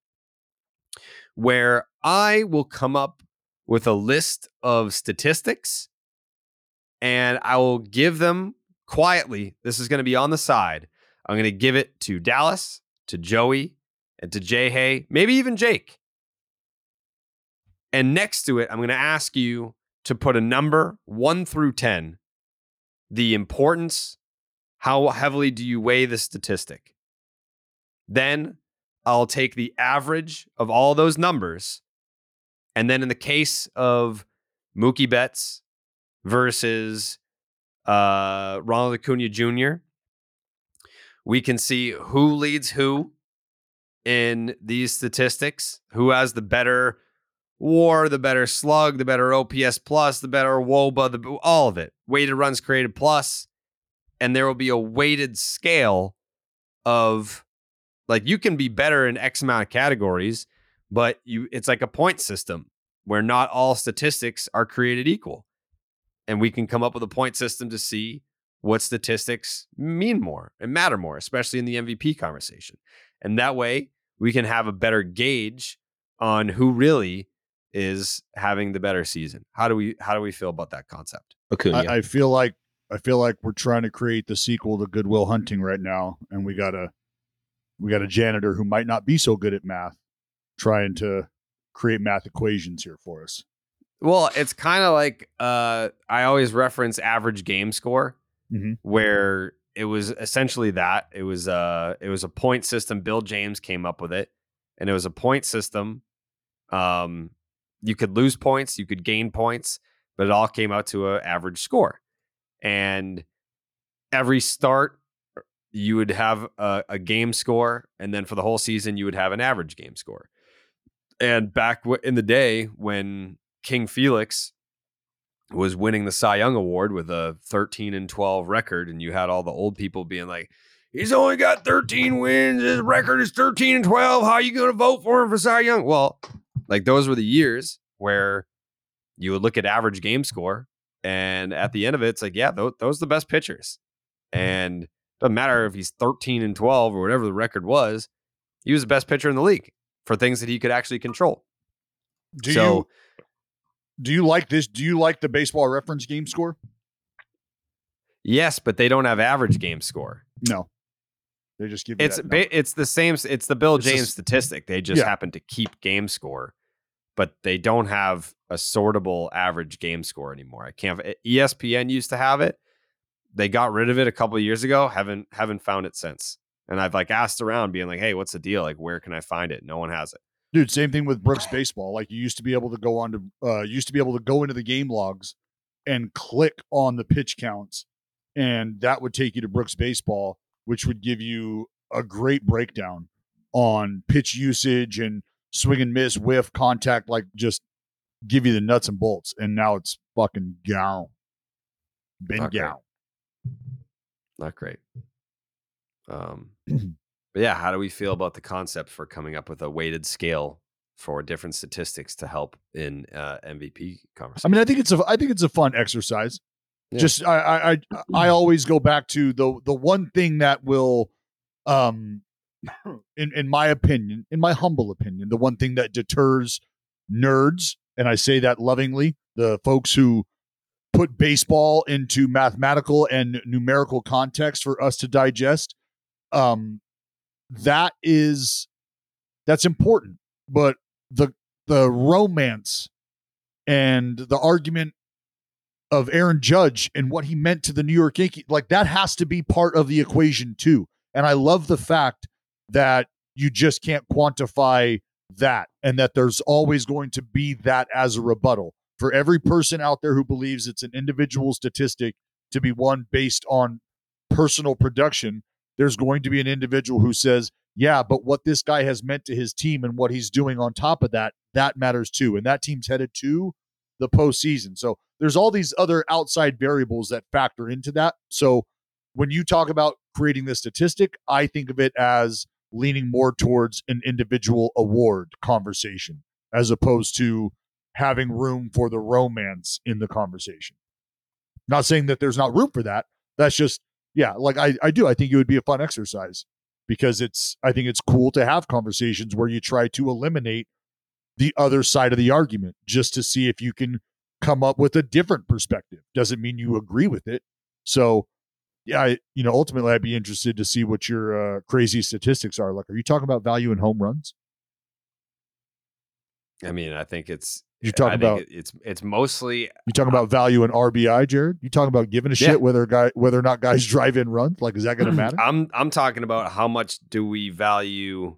where I will come up with a list of statistics and I will give them quietly. This is going to be on the side. I'm going to give it to Dallas, to Joey, and to Jay Hay, maybe even Jake. And next to it, I'm going to ask you to put a number one through 10, the importance, how heavily do you weigh the statistic? Then I'll take the average of all those numbers. And then in the case of Mookie Betts versus uh, Ronald Acuna Jr., we can see who leads who in these statistics, who has the better war, the better slug, the better OPS plus, the better WOBA, the, all of it. Weighted runs created plus, and there will be a weighted scale of like you can be better in X amount of categories, but you it's like a point system where not all statistics are created equal. And we can come up with a point system to see what statistics mean more and matter more, especially in the MVP conversation. And that way we can have a better gauge on who really is having the better season. How do we how do we feel about that concept? I, I feel like I feel like we're trying to create the sequel to Good Will Hunting right now, and we got a we got a janitor who might not be so good at math trying to create math equations here for us. Well, it's kind of like uh, I always reference average game score, mm-hmm. where it was essentially that it was uh it was a point system. Bill James came up with it, and it was a point system. Um, you could lose points, you could gain points, but it all came out to an average score. And every start, you would have a, a, game score, and then for the whole season, you would have an average game score. And back in the day when King Felix was winning the Cy Young Award with a 13 and 12 record, and you had all the old people being like, he's only got 13 wins. His record is 13 and 12. How are you going to vote for him for Cy Young? Well, like those were the years where you would look at average game score, and at the end of it, it's like, yeah, those, those are the best pitchers. And it doesn't matter if he's 13 and 12 or whatever the record was, he was the best pitcher in the league for things that he could actually control. Do so, you do you like this? Do you like the baseball reference game score? Yes, but they don't have average game score. No. They just give it's ba- it's the same. It's the Bill it's James just, statistic. They just yeah. happen to keep game score, but they don't have a sortable average game score anymore. I can't. ESPN used to have it. They got rid of it a couple years ago. Haven't haven't found it since. And I've like asked around, being like, "Hey, what's the deal? Like, where can I find it?" No one has it. Dude, same thing with Brooks baseball. Like you used to be able to go on to uh used to be able to go into the game logs and click on the pitch counts and that would take you to Brooks baseball which would give you a great breakdown on pitch usage and swing and miss, whiff, contact, like just give you the nuts and bolts. And now it's fucking gown. Been Not. Great. Not great. Um, but yeah, how do we feel about the concept for coming up with a weighted scale for different statistics to help in uh, MVP conversation? I mean, I think it's a I think it's a fun exercise. Yeah. Just I, I I always go back to the the one thing that will um in in my opinion, in my humble opinion, the one thing that deters nerds, and I say that lovingly, the folks who put baseball into mathematical and numerical context for us to digest, um, that is that's important. But the the romance and the argument of Aaron Judge and what he meant to the New York Yankees, like that has to be part of the equation too. And I love the fact that you just can't quantify that and that there's always going to be that as a rebuttal for every person out there who believes it's an individual statistic to be one based on personal production there's going to be an individual who says yeah but what this guy has meant to his team and what he's doing on top of that that matters too and that team's headed to the postseason so there's all these other outside variables that factor into that so when you talk about creating this statistic i think of it as leaning more towards an individual award conversation as opposed to having room for the romance in the conversation. Not saying that there's not room for that. That's just, yeah, like I, I do. I think it would be a fun exercise because it's, I think it's cool to have conversations where you try to eliminate the other side of the argument just to see if you can come up with a different perspective. Doesn't mean you agree with it. So yeah, I, you know, ultimately, I'd be interested to see what your uh, crazy statistics are. Like, are you talking about value in home runs? I mean, I think it's you talking about it's it's mostly you talking uh, about value in RBI, Jared. You talking about giving a shit yeah. whether guy whether or not guys drive in runs. Like, is that going to mm. matter? I'm I'm talking about how much do we value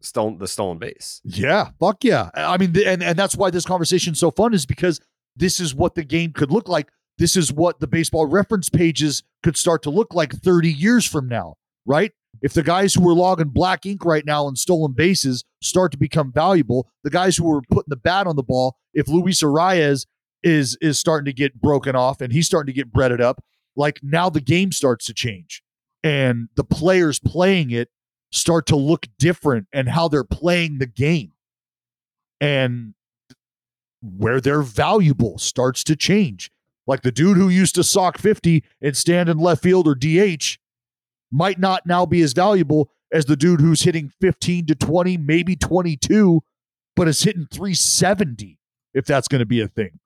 stolen the stolen base? Yeah, fuck yeah. I mean, and and that's why this conversation is so fun is because this is what the game could look like this is what the baseball reference pages could start to look like 30 years from now, right? If the guys who are logging black ink right now and stolen bases start to become valuable, the guys who are putting the bat on the ball, if Luis Arraez is is starting to get broken off and he's starting to get breaded up, like now the game starts to change and the players playing it start to look different and how they're playing the game. And where they're valuable starts to change. Like the dude who used to sock 50 and stand in left field or DH might not now be as valuable as the dude who's hitting 15 to 20, maybe 22, but is hitting 370 if that's going to be a thing.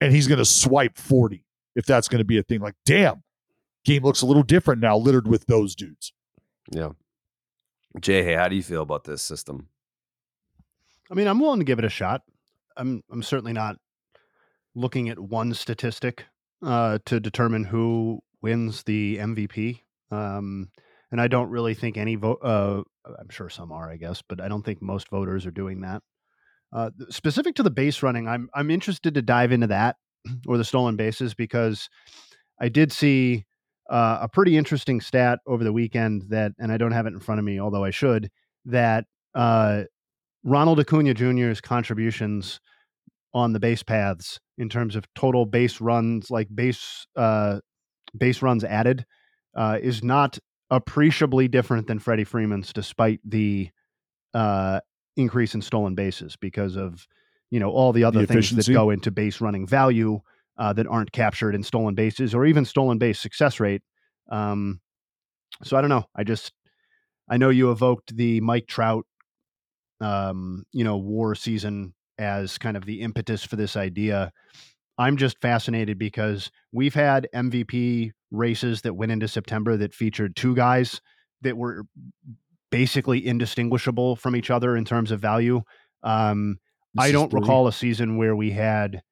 And he's going to swipe 40 if that's going to be a thing. Like, damn, game looks a little different now, littered with those dudes. Yeah. Jay, hey, how do you feel about this system? I mean, I'm willing to give it a shot. I'm I'm certainly not looking at one statistic uh, to determine who wins the MVP. Um, and I don't really think any vote. Uh, I'm sure some are, I guess, but I don't think most voters are doing that. Uh, specific to the base running, I'm I'm interested to dive into that or the stolen bases because I did see uh, a pretty interesting stat over the weekend that, and I don't have it in front of me, although I should, that uh, Ronald Acuna Jr.'s contributions on the base paths in terms of total base runs, like base uh, base runs added, uh, is not appreciably different than Freddie Freeman's, despite the uh, increase in stolen bases because of you know all the other the things that go into base running value uh, that aren't captured in stolen bases or even stolen base success rate. Um, so I don't know. I just I know you evoked the Mike Trout, um, you know, war season as kind of the impetus for this idea. I'm just fascinated because we've had MVP races that went into September that featured two guys that were basically indistinguishable from each other in terms of value. Um, I don't recall a season where we had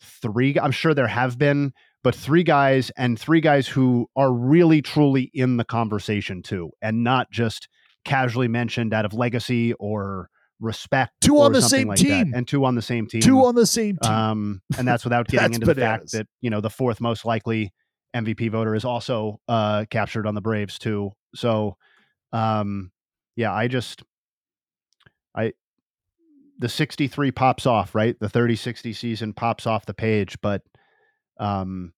three. I'm sure there have been, but three guys and three guys who are really truly in the conversation too, and not just casually mentioned out of legacy or respect. Two on the same like team, that. and two on the same team. Two on the same team. Um, and that's without getting that's into bananas. the fact that you know the fourth most likely MVP voter is also uh, captured on the Braves too. So, um, yeah, I just, I, the 63 pops off, right? The 30 60 season pops off the page, but, um,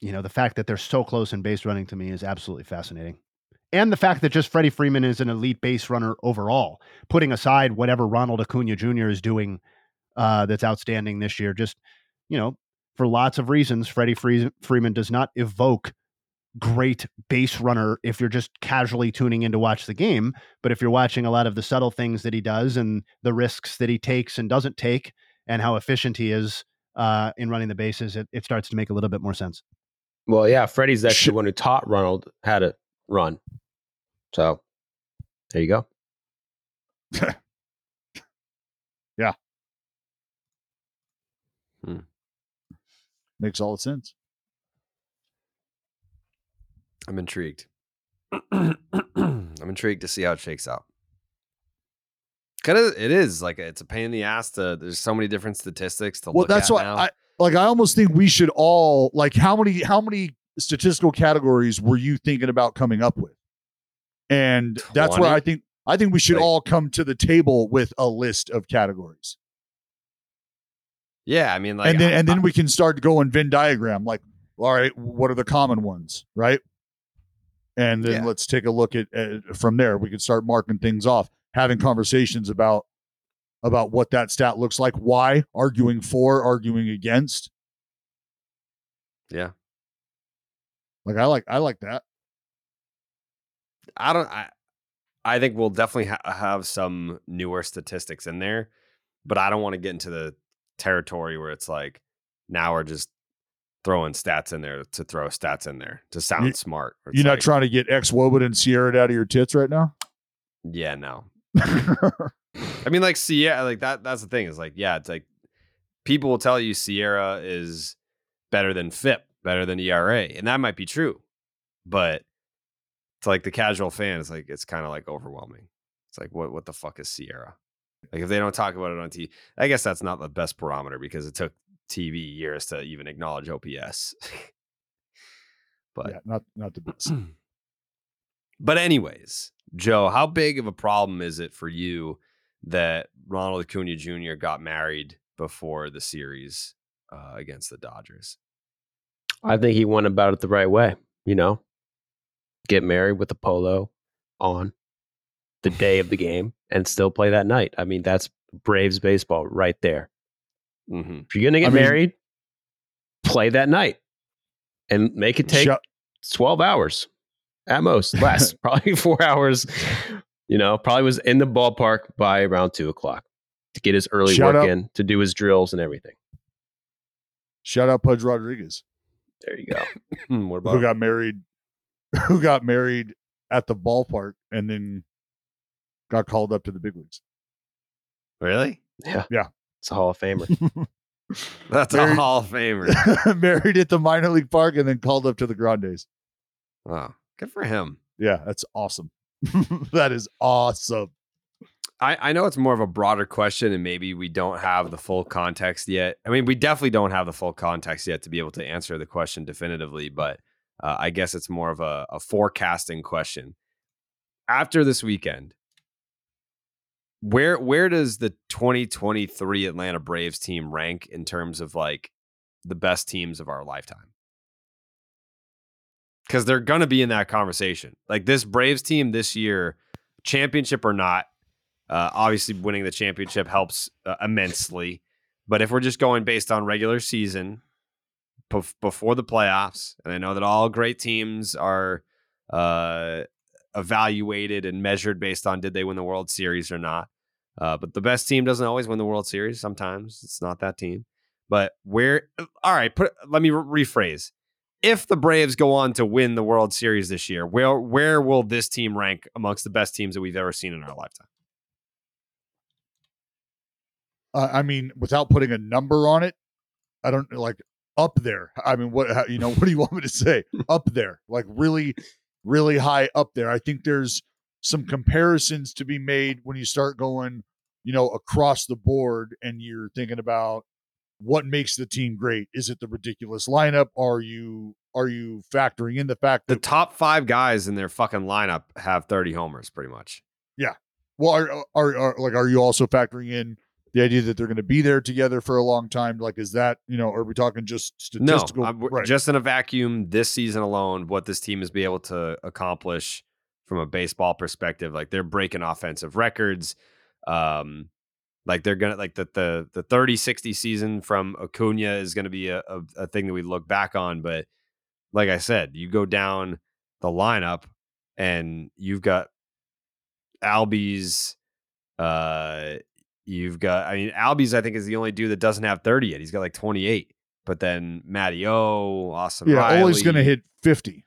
you know, the fact that they're so close in base running to me is absolutely fascinating and the fact that just Freddie Freeman is an elite base runner overall, putting aside whatever Ronald Acuna Jr. is doing uh, that's outstanding this year. Just, you know, for lots of reasons, Freddie Freeman does not evoke great base runner if you're just casually tuning in to watch the game. But if you're watching a lot of the subtle things that he does and the risks that he takes and doesn't take and how efficient he is uh, in running the bases, it, it starts to make a little bit more sense. Well, yeah, Freddie's actually the one who taught Ronald how to run. So there you go. yeah. Hmm. Makes all the sense. I'm intrigued. I'm intrigued to see how it shakes out. Kind of, it is like it's a pain in the ass to. There's so many different statistics to Well, look that's at why now. I like. I almost think we should all like how many how many statistical categories were you thinking about coming up with? And that's where I think I think we should Like- all come to the table with a list of categories, yeah, I mean, like, and then I- and then we can start going Venn diagram. Like, all right, what are the common ones, right? And then Yeah. let's take a look at, at from there. We can start marking things off, having conversations about about what that stat looks like, why, arguing for, arguing against. yeah, Like I like I like that. I don't. I, I think we'll definitely ha- have some newer statistics in there, but I don't want to get into the territory where it's like now we're just throwing stats in there to throw stats in there to sound You- smart. It's You're not like, trying to get X Wobit and SIERA out of your tits right now. Yeah, no. I mean, like SIERA, like that. That's the thing. Is like, yeah, it's like people will tell you SIERA is better than FIP, better than ERA, and that might be true, but it's like the casual fan is like it's kind of like overwhelming. It's like what what the fuck is SIERA? Like if they don't talk about it on TV, I guess that's not the best barometer because it took TV years to even acknowledge OPS. but yeah, not not the best. But anyways, Joe, how big of a problem is it for you that Ronald Acuna Jr. got married before the series uh, against the Dodgers? I think he went about it the right way. You know, get married with a polo on the day of the game and still play that night. I mean, that's Braves baseball right there. Mm-hmm. If you're gonna get I mean- married, play that night and make it take Shut- 12 hours at most, less, probably four hours. You know, probably was in the ballpark by around two o'clock to get his early Shout work out- in, to do his drills and everything. Shout out Pudge Rodriguez, There you go. Hmm, what who got married, who got married at the ballpark and then got called up to the big leagues. really? Yeah. Yeah. It's a Hall of Famer. That's a Hall of Famer. married at the minor league park and then called up to the Grandes. Wow, good for him. Yeah, that's awesome. that is awesome. I, I know it's more of a broader question, and maybe we don't have the full context yet. I mean, we definitely don't have the full context yet to be able to answer the question definitively, but uh, I guess it's more of a, a forecasting question. After this weekend, where where does the 2023 Atlanta Braves team rank in terms of like the best teams of our lifetime? Because they're gonna be in that conversation. Like this Braves team this year, championship or not, uh, obviously, winning the championship helps uh, immensely. But if we're just going based on regular season bef- before the playoffs, and I know that all great teams are uh, evaluated and measured based on did they win the World Series or not. Uh, but the best team doesn't always win the World Series. Sometimes it's not that team. But where? All right, put. Let me re- rephrase. If the Braves go on to win the World Series this year, where where will this team rank amongst the best teams that we've ever seen in our lifetime? Uh, I mean, without putting a number on it, I don't like up there. I mean, what how, you know? What do you want me to say? up there, like really, really high up there. I think there's some comparisons to be made when you start going, you know, across the board, and you're thinking about what makes the team great. Is it the ridiculous lineup? Are you are you factoring in the fact that The top five guys in their fucking lineup have 30 homers, pretty much. Yeah. Well, are, are, are like, are you also factoring in the idea that they're going to be there together for a long time? Like, is that, you know, are we talking just statistical? I'm- right. just in a vacuum this season alone, what this team is be able to accomplish from a baseball perspective, like they're breaking offensive records. Um, like they're gonna like the the the 30 60 season from Acuna is gonna be a, a, a thing that we look back on. But like I said, you go down the lineup and you've got Albies, uh, you've got I mean Albies, I think is the only dude that doesn't have 30 yet. He's got like 28. But then Matty O, Austin yeah. Riley, Ole's going to hit 50.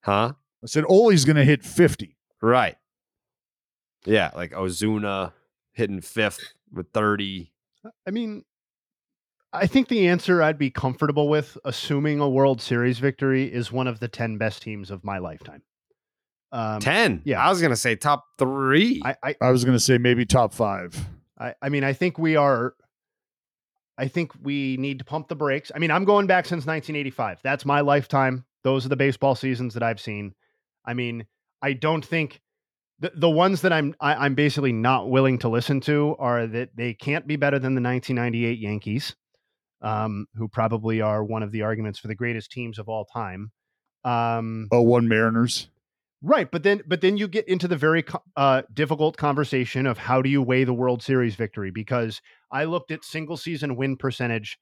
huh? I said, Ole's going to hit 50. Right. Yeah, like Ozuna hitting fifth with 30. I mean, I think the answer I'd be comfortable with, assuming a World Series victory, is one of the 10 best teams of my lifetime. Um, Ten. Yeah. I was gonna say top three. I, I, I was going to say maybe top five. I, I mean, I think we are. I think we need to pump the brakes. I mean, I'm going back since 1985. That's my lifetime. Those are the baseball seasons that I've seen. I mean, I don't think the the ones that I'm I, I'm basically not willing to listen to are that they can't be better than the 1998 Yankees, um, who probably are one of the arguments for the greatest teams of all time. Um, Oh, one Mariners. Right, but then but then you get into the very uh, difficult conversation of how do you weigh the World Series victory? Because I looked at single season win percentage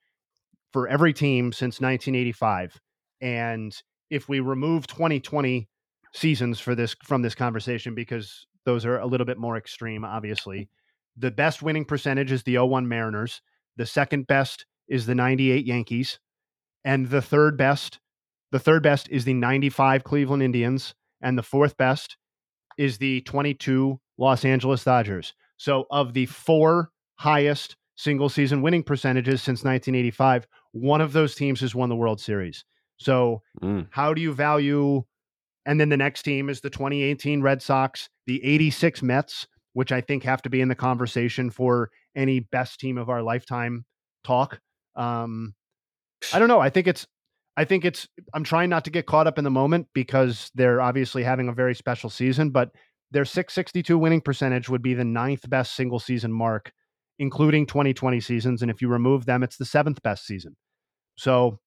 for every team since 1985, and if we remove 2020 seasons for this from this conversation, because those are a little bit more extreme, obviously, the best winning percentage is the 01 Mariners. The second best is the 98 Yankees, and the third best, the third best is the 95 Cleveland Indians and the fourth best is the 22 Los Angeles Dodgers. So, of the four highest single season winning percentages since 1985, one of those teams has won the World Series. So, Mm. how do you value? And then the next team is the 2018 Red Sox, the 86 Mets, which I think have to be in the conversation for any best team of our lifetime talk. Um, I don't know. I think it's I think it's I'm trying not to get caught up in the moment because they're obviously having a very special season, but their 662 winning percentage would be the ninth best single season mark, including 2020 seasons. And if you remove them, it's the seventh best season. So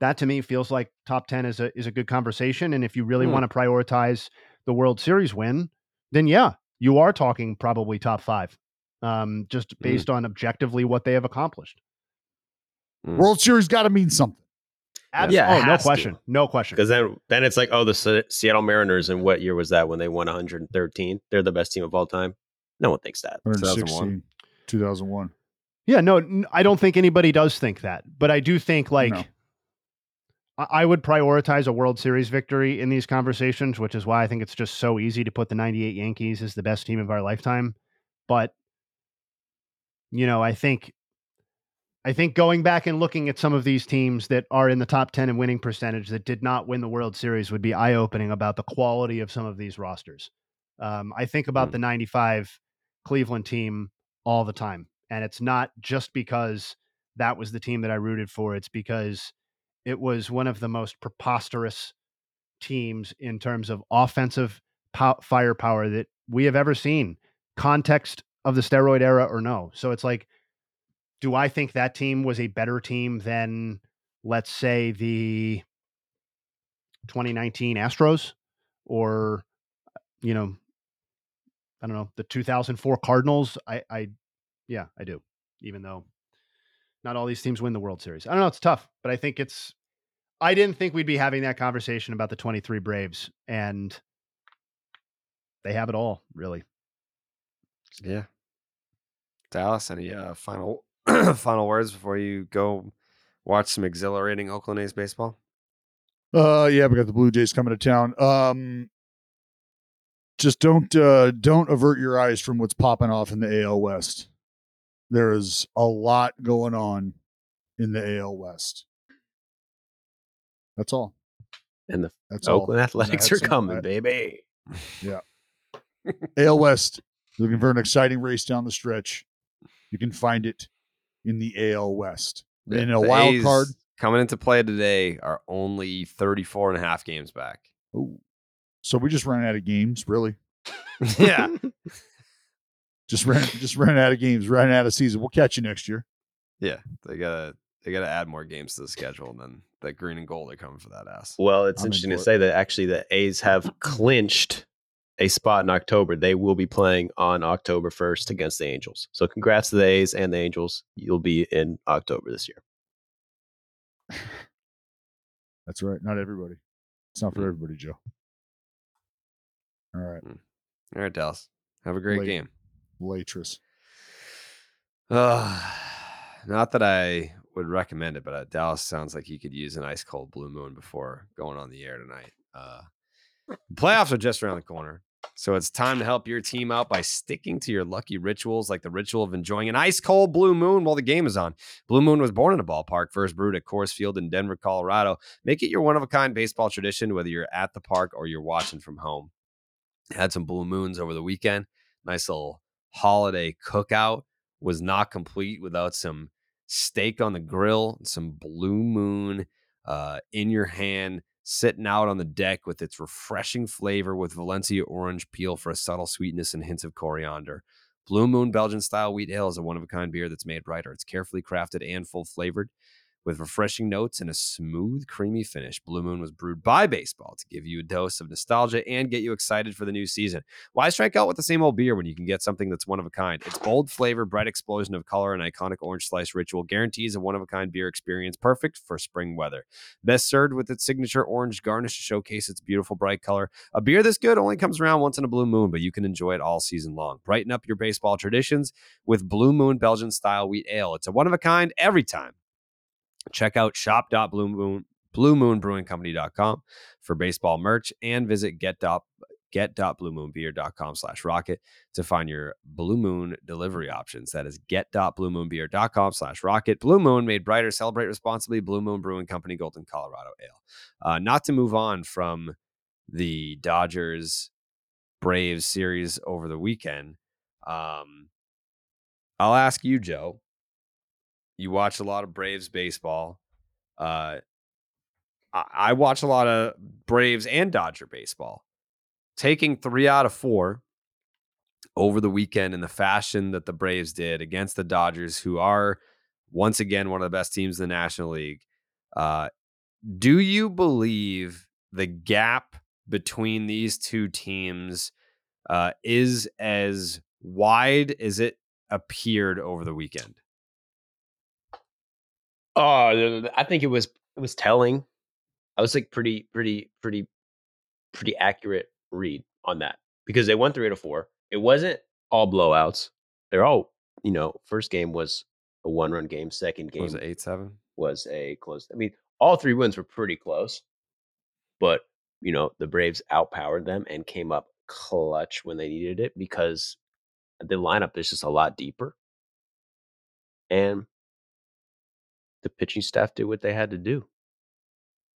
that to me feels like top 10 is a is a good conversation. And if you really Hmm. want to prioritize the World Series win, then yeah, you are talking probably top five. Um, just based on objectively what they have accomplished. World Series got to mean something. Abs- Yeah, oh, no has to. question. No question. Because then, then it's like, oh, the Se- Seattle Mariners, and what year was that when they won 113? They're the best team of all time. No one thinks that. 116, 2001. Yeah, no, I don't think anybody does think that, but I do think like No. I I would prioritize a World Series victory in these conversations, which is why I think it's just so easy to put the 98 Yankees as the best team of our lifetime. But you know, I think I think going back and looking at some of these teams that are in the top 10 in winning percentage that did not win the World Series would be eye-opening about the quality of some of these rosters. Um, I think about the 95 Cleveland team all the time. And it's not just because that was the team that I rooted for, it's because it was one of the most preposterous teams in terms of offensive pow- firepower that we have ever seen, context of the steroid era or no. So it's like, do I think that team was a better team than, let's say, the 2019 Astros or, you know, I don't know, the 2004 Cardinals? I, I, yeah, I do, even though not all these teams win the World Series. I don't know, it's tough, but I think it's, I didn't think we'd be having that conversation about the 23 Braves, and they have it all, really. Yeah. Dallas, any uh, final final words before you go watch some exhilarating Oakland A's baseball? Uh, yeah, we got the Blue Jays coming to town. Um, just don't uh, don't avert your eyes from what's popping off in the AL West. There is a lot going on in the AL West. That's all. And the That's all. Oakland Athletics are coming, I- baby. Yeah. AL West, looking for an exciting race down the stretch. You can find it in the AL West. The- in a wild A's card. coming into play today are only 34 and a half games back. Oh. So we just ran out of games, really. yeah. Just ran just ran out of games, ran out of season. We'll catch you next year. Yeah. They gotta they gotta add more games to the schedule and then the green and gold are coming for that ass. Well, it's I'm interesting to it. say that actually the A's have clinched a spot in October. They will be playing on October 1st against the Angels. So congrats to the A's and the Angels. You'll be in October this year. That's right. Not everybody. It's not for everybody, Joe. All right. All right, Dallas. Have a great Late- game. Waitress. Uh, not that I would recommend it, but uh, Dallas sounds like he could use an ice cold blue moon before going on the air tonight. Uh, playoffs are just around the corner. So it's time to help your team out by sticking to your lucky rituals, like the ritual of enjoying an ice cold Blue Moon while the game is on. Blue Moon was born in a ballpark, first brewed at Coors Field in Denver, Colorado. Make it your one of a kind baseball tradition, whether you're at the park or you're watching from home. Had some Blue Moons over the weekend. Nice little holiday cookout. Was not complete without some steak on the grill, some Blue Moon uh, in your hand sitting out on the deck with its refreshing flavor with Valencia orange peel for a subtle sweetness and hints of coriander. Blue Moon Belgian style wheat ale is a one of a kind beer that's made right. Or It's carefully crafted and full flavored with refreshing notes and a smooth, creamy finish. Blue Moon was brewed by baseball to give you a dose of nostalgia and get you excited for the new season. Why strike out with the same old beer when you can get something that's one of a kind? Its bold flavor, bright explosion of color, and iconic orange slice ritual guarantees a one of a kind beer experience perfect for spring weather. Best served with its signature orange garnish to showcase its beautiful bright color. A beer this good only comes around once in a blue moon, but you can enjoy it all season long. Brighten up your baseball traditions with Blue Moon Belgian style wheat ale. It's a one of a kind every time. Check out shop.bluemoon bluemoonbrewingcompany.com for baseball merch and visit get get.bluemoonbeer.com slash rocket to find your blue moon delivery options. That is get.bluemoonbeer.com slash rocket. Blue moon made brighter. Celebrate responsibly. Blue moon brewing company golden colorado ale. Uh, not to move on from the dodgers braves series over the weekend um, i'll ask you joe you watch a lot of braves baseball uh, I, I watch a lot of braves and dodger baseball taking three out of four over the weekend in the fashion that the Braves did against the Dodgers, who are once again one of the best teams in the National League. Uh, do you believe the gap between these two teams uh, is as wide as it appeared over the weekend? Oh, I think it was it was telling. I was like pretty, pretty, pretty, pretty accurate read on that because they won three out of four. It wasn't all blowouts. They're all, you know, first game was a one run game. Second game was eight seven? Was a close. I mean, all three wins were pretty close, but you know the Braves outpowered them and came up clutch when they needed it because the lineup is just a lot deeper, and the pitching staff did what they had to do.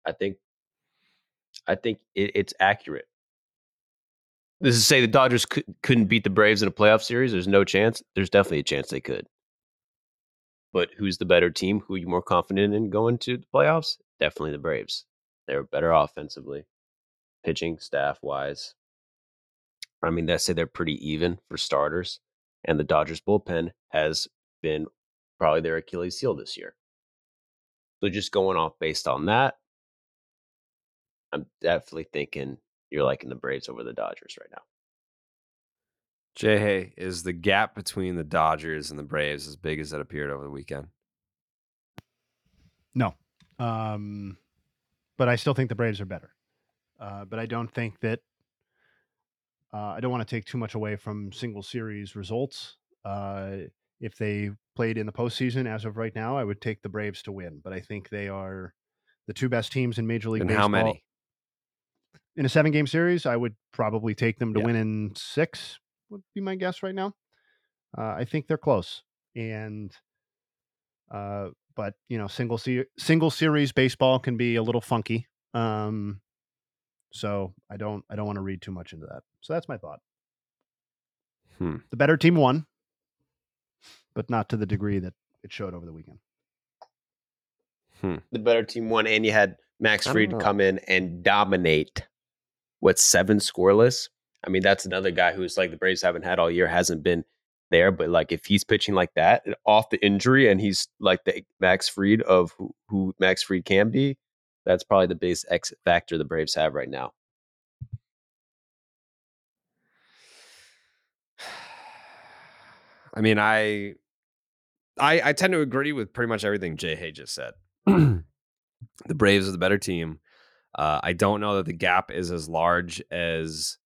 I think, I think it, it's accurate. This is to say the Dodgers could, couldn't beat the Braves in a playoff series. There's no chance. There's definitely a chance they could. But who's the better team? Who are you more confident in going to the playoffs? Definitely the Braves. They're better offensively, pitching staff wise. I mean, let's say they're pretty even for starters. And the Dodgers bullpen has been probably their Achilles heel this year. So just going off based on that, I'm definitely thinking you're liking the Braves over the Dodgers right now. Jay, hey, is the gap between the Dodgers and the Braves as big as it appeared over the weekend? No. Um, but I still think the Braves are better. Uh, but I don't think that uh, I don't want to take too much away from single series results. Uh, if they played in the postseason as of right now, I would take the Braves to win. But I think they are the two best teams in Major League and Baseball. how many? In a seven game series, I would probably take them to Yeah. win in six, would be my guess right now. Uh, I think they're close. And, uh, but, you know, single, se- single series baseball can be a little funky. Um, so I don't, I don't want to read too much into that. So that's my thought. Hmm. The better team won, but not to the degree that it showed over the weekend. Hmm. The better team won, and you had Max I Fried come in and dominate. What seven scoreless? I mean, that's another guy who's like the Braves haven't had all year, hasn't been there. But like, if he's pitching like that off the injury, and he's like the Max Fried of who, who Max Fried can be, that's probably the biggest X factor the Braves have right now. I mean, I, I, I tend to agree with pretty much everything Jay Hay just said. the Braves are the better team. Uh, I don't know that the gap is as large as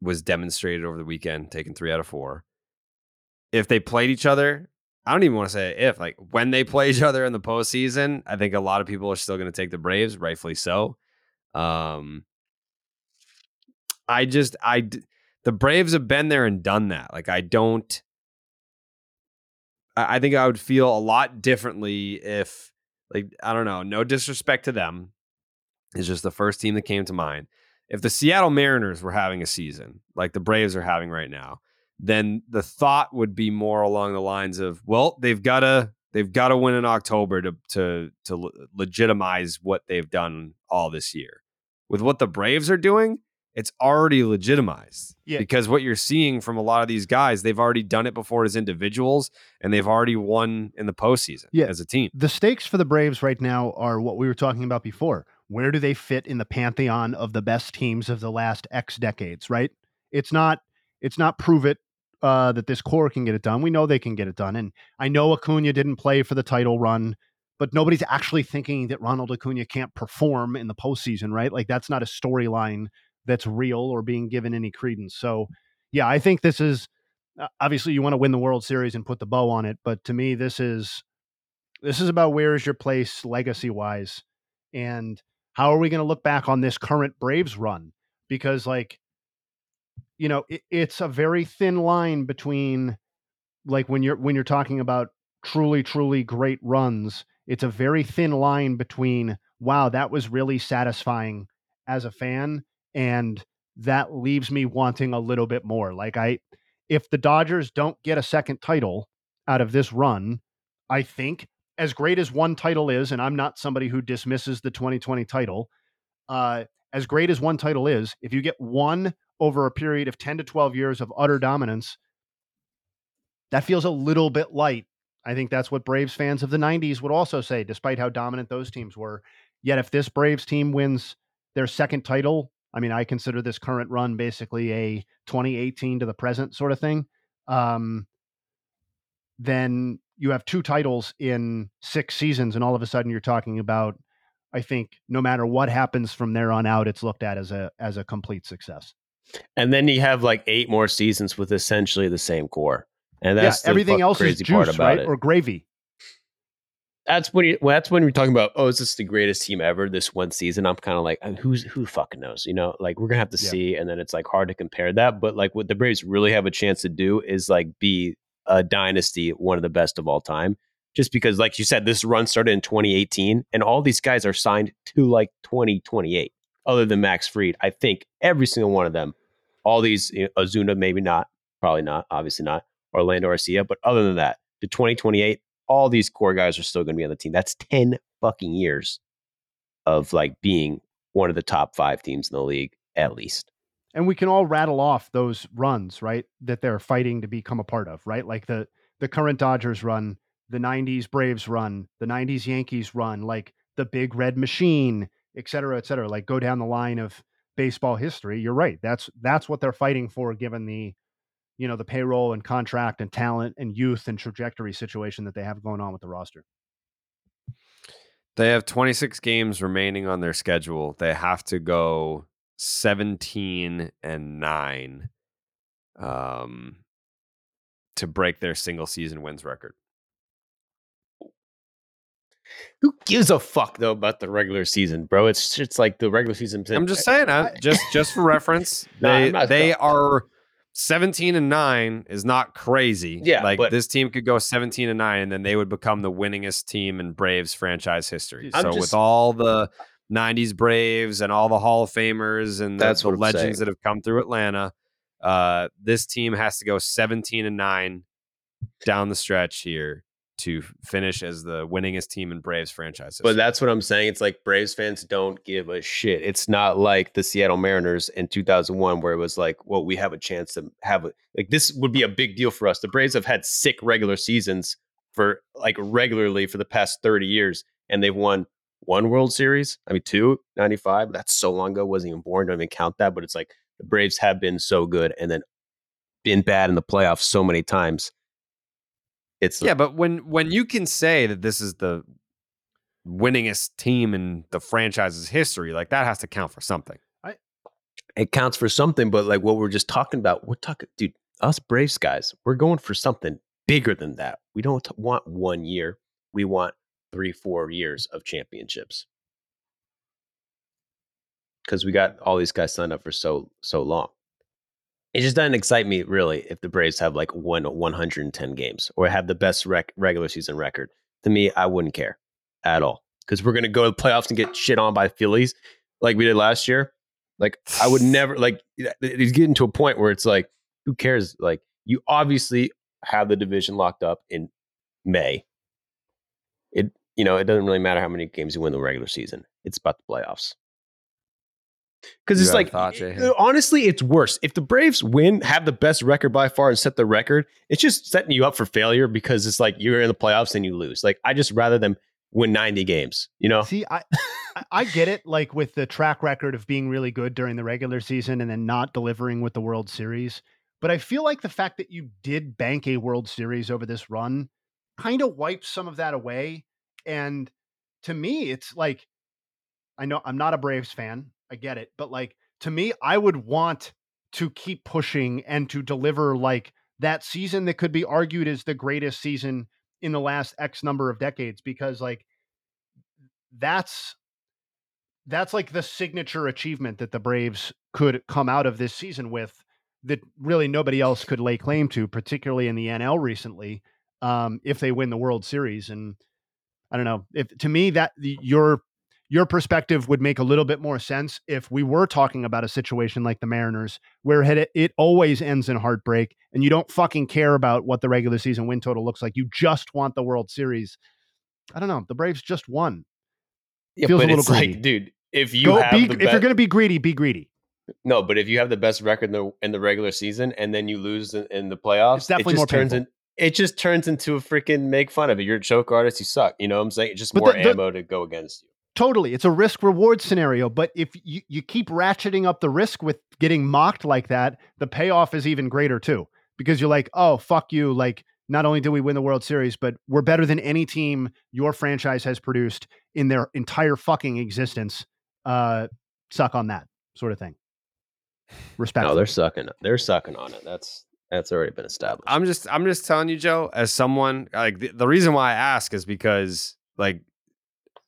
was demonstrated over the weekend, taking three out of four. If they played each other, I don't even want to say if, like when they play each other in the postseason, I think a lot of people are still going to take the Braves, rightfully so. Um, I just I the Braves have been there and done that. Like I don't I think I would feel a lot differently if like I don't know, no disrespect to them. It's just the first team that came to mind. If the Seattle Mariners were having a season like the Braves are having right now, then the thought would be more along the lines of, well, they've got to they've got to win in October to to to legitimize what they've done all this year. With what the Braves are doing, it's already legitimized. Yeah. Because what you're seeing from a lot of these guys, they've already done it before as individuals and they've already won in the postseason yeah. as a team. The stakes for the Braves right now are what we were talking about before. Where do they fit in the pantheon of the best teams of the last X decades, right? It's not it's not prove it uh, that this core can get it done. We know they can get it done. And I know Acuna didn't play for the title run, but nobody's actually thinking that Ronald Acuna can't perform in the postseason, right? Like that's not a storyline that's real or being given any credence. So, yeah, I think this is uh, obviously you want to win the World Series and put the bow on it, but to me, this is this is about where is your place legacy wise, and how are we going to look back on this current Braves run? Because like, you know, it, it's a very thin line between like when you're when you're talking about truly truly great runs. It's a very thin line between wow, that was really satisfying as a fan and that leaves me wanting a little bit more. Like I if the Dodgers don't get a second title out of this run, I think as great as one title is, and I'm not somebody who dismisses the 2020 title, uh, as great as one title is, if you get one over a period of 10 to 12 years of utter dominance, that feels a little bit light. I think that's what Braves fans of the 90s would also say, despite how dominant those teams were. Yet, if this Braves team wins their second title I mean, I consider this current run basically a 2018 to the present sort of thing. Um, then you have two titles in six seasons, and all of a sudden you're talking about. I think no matter what happens from there on out, it's looked at as a as a complete success. And then you have like eight more seasons with essentially the same core, and that's yeah, everything else is juice, right? It. Or gravy that's when you, well, that's when we're talking about oh is this the greatest team ever this one season? I'm kind of like uh, who's who fucking knows? You know like we're gonna have to yeah. see and then it's like hard to compare that but like what the braves really have a chance to do is like be a dynasty one of the best of all time just because like you said this run started in 2018 and all these guys are signed to like 2028 other than max Fried i think every single one of them all these you know, ozuna maybe not probably not obviously not orlando arcia but other than that to 2028 all these core guys are still going to be on the team. That's 10 fucking years of like being one of the top five teams in the league, at least. And we can all rattle off those runs, right? That they're fighting to become a part of, right? Like the the current Dodgers run, the 90s Braves run, the 90s Yankees run, like the big red machine, et cetera, et cetera. Like go down the line of baseball history. You're right. That's that's what they're fighting for given the you know the payroll and contract and talent and youth and trajectory situation that they have going on with the roster. They have 26 games remaining on their schedule. They have to go 17 and 9 um to break their single season wins record. Who gives a fuck though about the regular season, bro? It's it's like the regular season. I'm just saying, I, just just for reference, they they are 17 and 9 is not crazy. Yeah. Like but, this team could go 17 and 9 and then they would become the winningest team in Braves franchise history. I'm so just, with all the 90s Braves and all the Hall of Famers and the, the legends that have come through Atlanta, uh, this team has to go 17 and 9 down the stretch here to finish as the winningest team in Braves franchise. But that's what I'm saying. It's like Braves fans don't give a shit. It's not like the Seattle Mariners in 2001 where it was like, well, we have a chance to have a like this would be a big deal for us. The Braves have had sick regular seasons for like regularly for the past 30 years and they've won one World Series. I mean, two, 95. That's so long ago. Wasn't even born. Don't even count that. But it's like the Braves have been so good and then been bad in the playoffs so many times it's yeah, but when when you can say that this is the winningest team in the franchise's history, like that has to count for something. I, it counts for something, but like what we're just talking about, we're talking, dude. Us Braves guys, we're going for something bigger than that. We don't want one year. We want three, four years of championships. because we got all these guys signed up for so so long. It just doesn't excite me really if the Braves have like one 110 games or have the best rec- regular season record. To me, I wouldn't care at all because we're gonna go to the playoffs and get shit on by Phillies like we did last year. Like I would never like it's getting to a point where it's like, who cares? Like you obviously have the division locked up in May. It you know, it doesn't really matter how many games you win the regular season. It's about the playoffs. Because it's like, thought, eh, honestly, it's worse. If the Braves win, have the best record by far, and set the record, it's just setting you up for failure because it's like you're in the playoffs and you lose. Like, I just rather them win 90 games, you know? See, I, I get it. Like, with the track record of being really good during the regular season and then not delivering with the World Series. But I feel like the fact that you did bank a World Series over this run kind of wipes some of that away. And to me, it's like, I know I'm not a Braves fan. I get it. But like to me, I would want to keep pushing and to deliver like that season that could be argued as the greatest season in the last X number of decades because like that's that's like the signature achievement that the Braves could come out of this season with that really nobody else could lay claim to, particularly in the NL recently, um, if they win the World Series. And I don't know if to me that your your perspective would make a little bit more sense if we were talking about a situation like the Mariners, where it, it always ends in heartbreak and you don't fucking care about what the regular season win total looks like. You just want the World Series. I don't know. The Braves just won. Yeah, Feels but a little it's greedy. like, dude, if you Go, be, if you're going to be greedy, be greedy. No, but if you have the best record in the in the regular season and then you lose in, in the playoffs, it's definitely it just more turns in, it just turns into a freaking make fun of it. You're a choke artist, you suck. You know what I'm saying? It's just but more the, the, ammo to go against you. Totally. It's a risk reward scenario. But if you, you keep ratcheting up the risk with getting mocked like that, the payoff is even greater too. Because you're like, oh, fuck you. Like, not only did we win the World Series, but we're better than any team your franchise has produced in their entire fucking existence. Uh, suck on that sort of thing. Respect. No, they're sucking. They're sucking on it. That's that's already been established. I'm just I'm just telling you, Joe, as someone like the, the reason why I ask is because like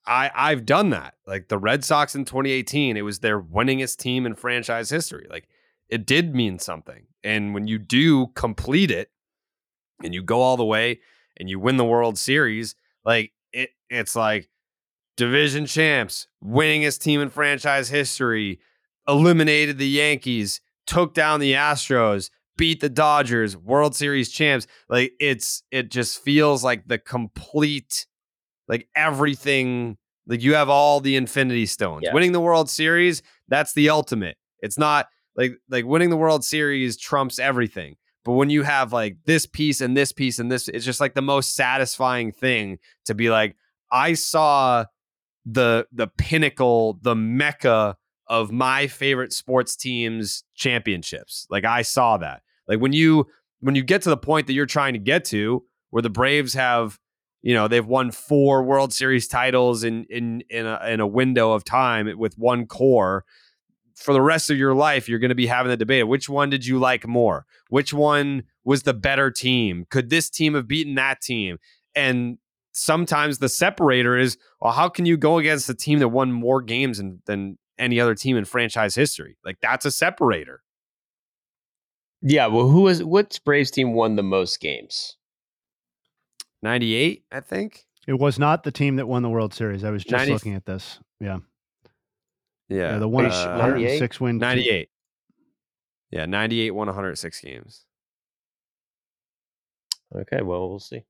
I I've done that. Like the Red Sox in 2018, it was their winningest team in franchise history. Like it did mean something. And when you do complete it and you go all the way and you win the World Series, like it it's like division champs, winningest team in franchise history, eliminated the Yankees, took down the Astros, beat the Dodgers, World Series champs. Like it's it just feels like the complete like everything like you have all the infinity stones. Yeah. winning the world series that's the ultimate. It's not like like winning the world series trumps everything but when you have like this piece and this piece and this it's just like the most satisfying thing to be like i saw the the pinnacle the mecca of my favorite sports teams championships. Like i saw that. Like when you when you get to the point that you're trying to get to where the braves have you know they've won four World Series titles in in in a, in a window of time with one core. For the rest of your life, you're going to be having the debate: which one did you like more? Which one was the better team? Could this team have beaten that team? And sometimes the separator is, well, how can you go against a team that won more games than, than any other team in franchise history? Like that's a separator. Yeah, well, who was what Braves team won the most games? 98, I think. It was not the team that won the World Series. I was just 90, looking at this. Yeah. Yeah. yeah the one uh, 106 win. 98. Yeah, 98 won 106 games. Okay, well, we'll see.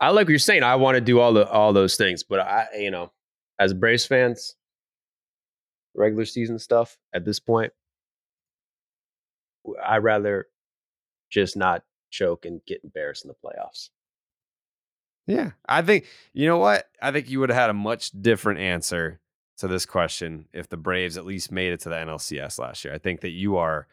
I like what you're saying. I want to do all the all those things, but I, you know, as Braves fans, regular season stuff at this point, I rather just not choke and get embarrassed in the playoffs. Yeah. I think, you know what? I think you would have had a much different answer to this question if the Braves at least made it to the NLCS last year. I think that you are,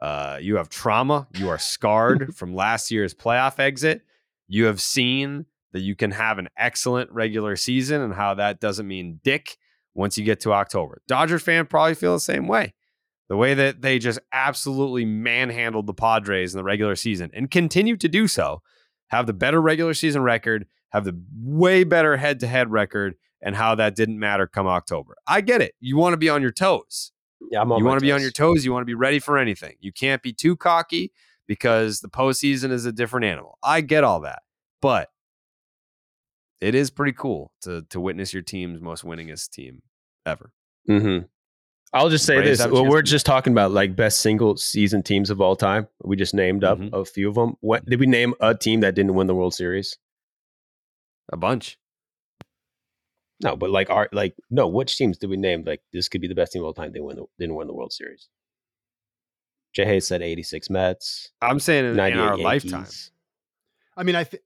uh, you have trauma. You are scarred from last year's playoff exit. You have seen that you can have an excellent regular season and how that doesn't mean dick once you get to October. Dodger fan probably feel the same way the way that they just absolutely manhandled the Padres in the regular season and continue to do so, have the better regular season record, have the way better head to head record, and how that didn't matter come October. I get it. You want to be on your toes. Yeah, I'm on you want to be on your toes. You want to be ready for anything. You can't be too cocky because the postseason is a different animal. I get all that, but it is pretty cool to to witness your team's most winningest team ever. Mm-hmm. I'll just say Braves this: well, we're just talking about like best single season teams of all time. We just named up Mm-hmm. a few of them. What did we name a team that didn't win the World Series? A bunch. No, but like our like no, which teams did we name? Like this could be the best team of all time. They win the, didn't win the World Series. Jay Hayes said eighty six Mets. I'm saying in, in our Yankees. lifetime. I mean, I think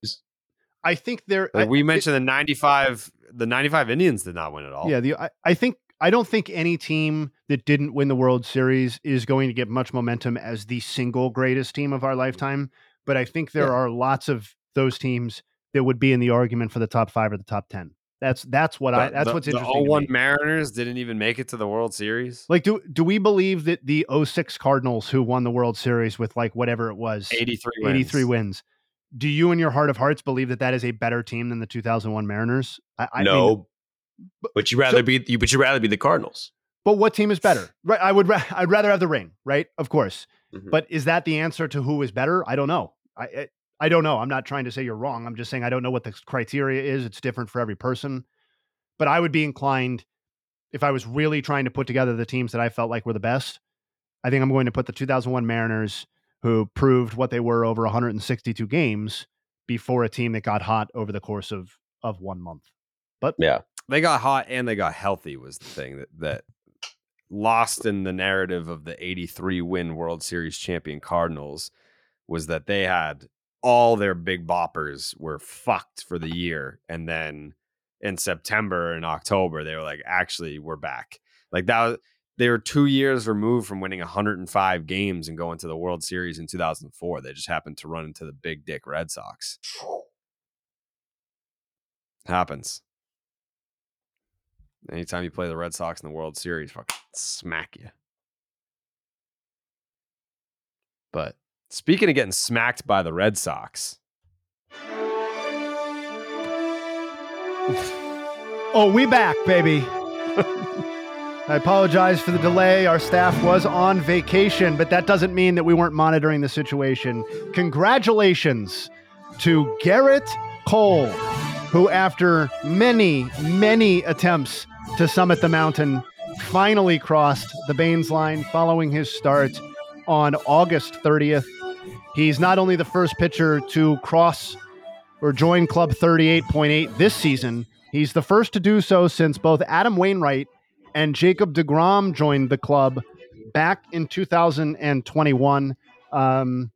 I think there. Like I- we it- mentioned the 95 the 95 Indians did not win at all. Yeah, the I, I think I don't think any team that didn't win the World Series is going to get much momentum as the single greatest team of our mm-hmm. lifetime. But I think there Yeah. are lots of those teams that would be in the argument for the top five or the top ten. That's that's what I that's the- what's the interesting. to 01 me. Mariners didn't even make it to the World Series. Like, do do we believe that the 06 Cardinals who won the World Series with like whatever it was, 83 83 wins. wins? Do you, in your heart of hearts, believe that that is a better team than the 2001 Mariners? I, I no, mean, but you rather be you, but you rather be the Cardinals. But what team is better? Right. I would. Ra- I'd rather have the ring. Right. Of course. Mhm. But is that the answer to who is better? I don't know. I, I I don't know. I'm not trying to say you're wrong. I'm just saying I don't know what the criteria is. It's different for every person. But I would be inclined, if I was really trying to put together the teams that I felt like were the best, I think I'm going to put the 2001 Mariners, who proved what they were over 162 games, before a team that got hot over the course of of one month. But yeah, They got hot and they got healthy was the thing that that lost in the narrative of the 83 win World Series champion Cardinals was that they had all their big boppers were fucked for the year and then in September and October they were like actually we're back. Like that was they were 2 years removed from winning 105 games and going to the World Series in 2004. They just happened to run into the big dick Red Sox. Happens. Anytime you play the Red Sox in the World Series, fucking smack you. But speaking of getting smacked by the Red Sox, Oh, we back, baby. I apologize for the delay. Our staff was on vacation, but that doesn't mean that we weren't monitoring the situation. Congratulations to Gerrit Cole, who, after many, many attempts to summit the mountain, finally crossed the Baines line following his start on August 30th. He's not only the first pitcher to cross or join Club 38.8 this season, he's the first to do so since both Adam Wainwright and Jacob DeGrom joined the club back in 2021. Um,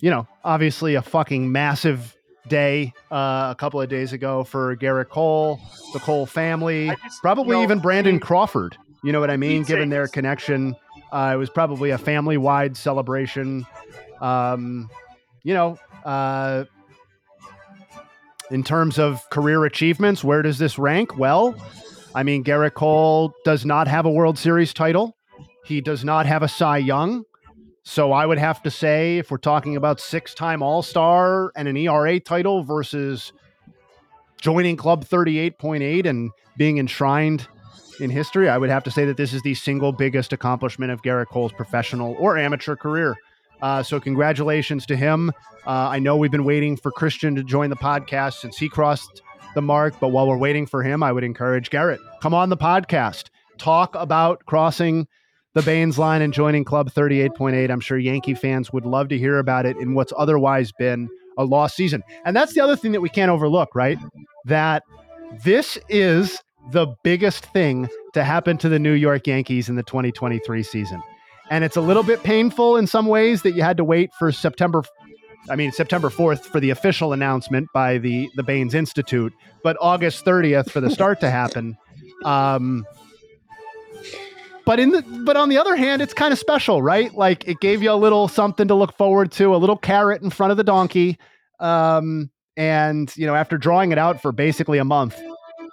you know, obviously a fucking massive day uh, a couple of days ago for Gerrit Cole, the Cole family, probably you know, even Brandon Crawford. You know what I mean? Given their connection, uh, it was probably a family wide celebration. Um, you know, uh, in terms of career achievements, where does this rank? Well, I mean, Gerrit Cole does not have a World Series title. He does not have a Cy Young. So I would have to say, if we're talking about six time All Star and an ERA title versus joining Club 38.8 and being enshrined in history, I would have to say that this is the single biggest accomplishment of Gerrit Cole's professional or amateur career. Uh, so, congratulations to him. Uh, I know we've been waiting for Christian to join the podcast since he crossed the mark, but while we're waiting for him, I would encourage Gerrit, come on the podcast, talk about crossing the Baines line and joining Club 38.8. I'm sure Yankee fans would love to hear about it in what's otherwise been a lost season. And that's the other thing that we can't overlook, right? That this is the biggest thing to happen to the New York Yankees in the 2023 season. And it's a little bit painful in some ways that you had to wait for September I mean September 4th for the official announcement by the the Baines Institute, but August 30th for the start to happen. Um but in the but on the other hand, it's kind of special, right? Like it gave you a little something to look forward to, a little carrot in front of the donkey. Um and you know, after drawing it out for basically a month,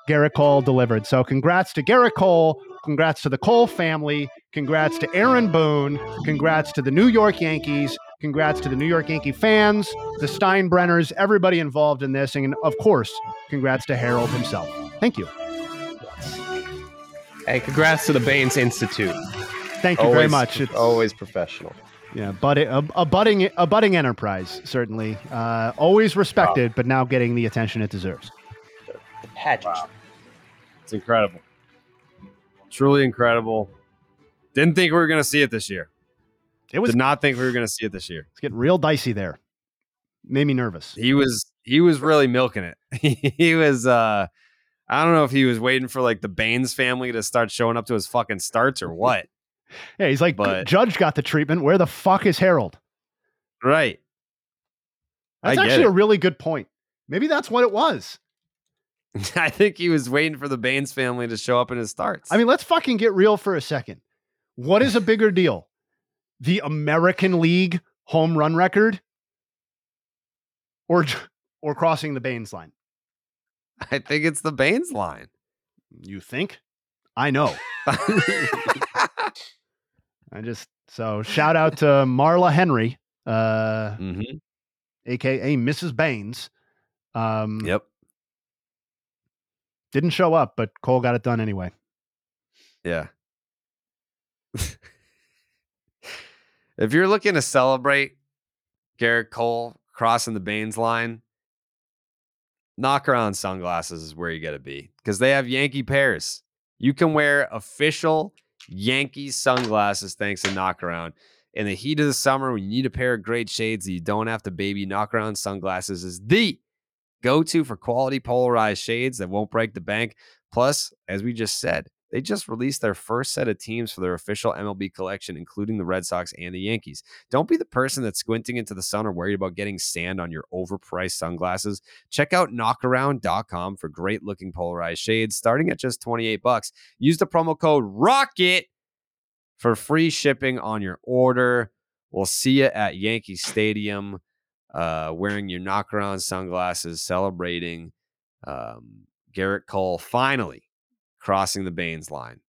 Gerrit Cole delivered. So congrats to Gerrit Cole. Congrats to the Cole family. Congrats to Aaron Boone. Congrats to the New York Yankees. Congrats to the New York Yankee fans, the Steinbrenners, everybody involved in this. And of course, congrats to Harold himself. Thank you. Hey, congrats to the Baines Institute. Thank you always, very much. It's, always professional. Yeah, but a, a budding a budding enterprise certainly. Uh, always respected, but now getting the attention it deserves. Pageant. Wow. It's incredible. Truly incredible. Didn't think we were going to see it this year. It was Did not think we were going to see it this year. It's getting real dicey there. Made me nervous. He was he was really milking it. he was uh I don't know if he was waiting for like the Baines family to start showing up to his fucking starts or what. Yeah, he's like, But- Judge got the treatment. Where the fuck is Harold? Right. That's I actually a really good point. Maybe that's what it was. I think he was waiting for the Baines family to show up in his starts. I mean, let's fucking get real for a second. What is a bigger deal? The American League home run record or or crossing the Baines line? I think it's the Baines line. You think? I know. I just so shout out to Marla Henry, uh, Mhm. aka Mrs. Baines. Um, Yep. Didn't show up, but Cole got it done anyway. Yeah. if you're looking to celebrate Gerrit Cole crossing the Baines line, knock around sunglasses is where you got to be because they have Yankee pairs. You can wear official Yankee sunglasses thanks to Knock Around. In the heat of the summer, when you need a pair of great shades that you don't have to baby, Knock Around sunglasses is the go to for quality polarized shades that won't break the bank. Plus, as we just said, they just released their first set of teams for their official MLB collection, including the Red Sox and the Yankees. Don't be the person that's squinting into the sun or worried about getting sand on your overpriced sunglasses. Check out knockaround.com for great looking polarized shades starting at just 28 bucks. Use the promo code ROCKET for free shipping on your order. We'll see you at Yankee Stadium uh, wearing your knockaround sunglasses, celebrating um, Gerrit Cole finally crossing the Baines line.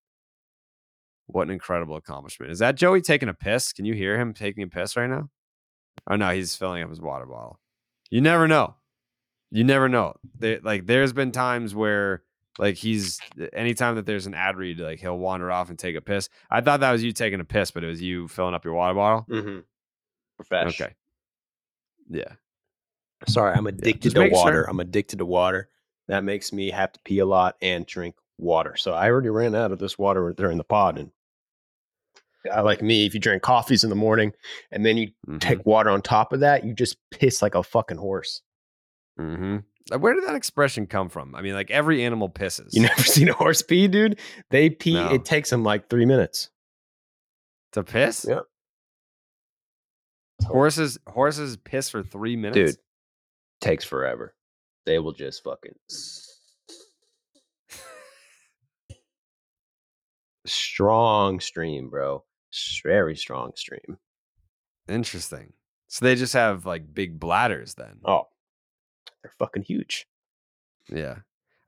What an incredible accomplishment. Is that Joey taking a piss? Can you hear him taking a piss right now? Oh no, he's filling up his water bottle. You never know. You never know. There, like there's been times where like he's anytime that there's an ad read, like he'll wander off and take a piss. I thought that was you taking a piss, but it was you filling up your water bottle. Mm-hmm. Profesh. Okay. Yeah. Sorry, I'm addicted just to make sure. water. I'm addicted to water. That makes me have to pee a lot and drink water. So I already ran out of this water during the pod. And I like me, if you drink coffees in the morning and then you Mm-hmm. take water on top of that, you just piss like a fucking horse. Mm-hmm. Where did that expression come from? I mean, like every animal pisses. You never seen a horse pee, dude? They pee. No. It takes them like three minutes to piss. Yeah. Horses horses piss for three minutes. Dude, takes forever. They will just fucking strong stream, bro. Very strong stream. Interesting. So they just have like big bladders then. Oh, they're fucking huge. Yeah.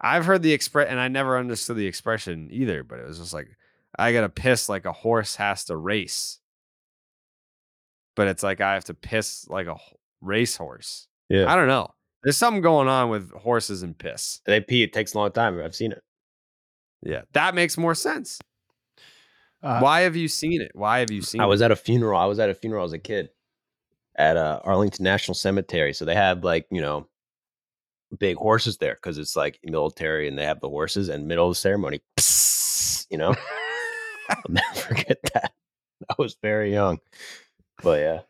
I've heard the express and I never understood the expression either, but it was just like I gotta piss like a horse has to race. But it's like I have to piss like a racehorse. Yeah. I don't know. There's something going on with horses and piss. They pee. It takes a long time. I've seen it. Yeah. That makes more sense. Uh, Why have you seen it? Why have you seen I was it? at a funeral. I was at a funeral as a kid at uh, Arlington National Cemetery. So they have like, you know, big horses there because it's like military and they have the horses and middle of the ceremony, psst, you know, I'll never forget that. I was very young, but yeah.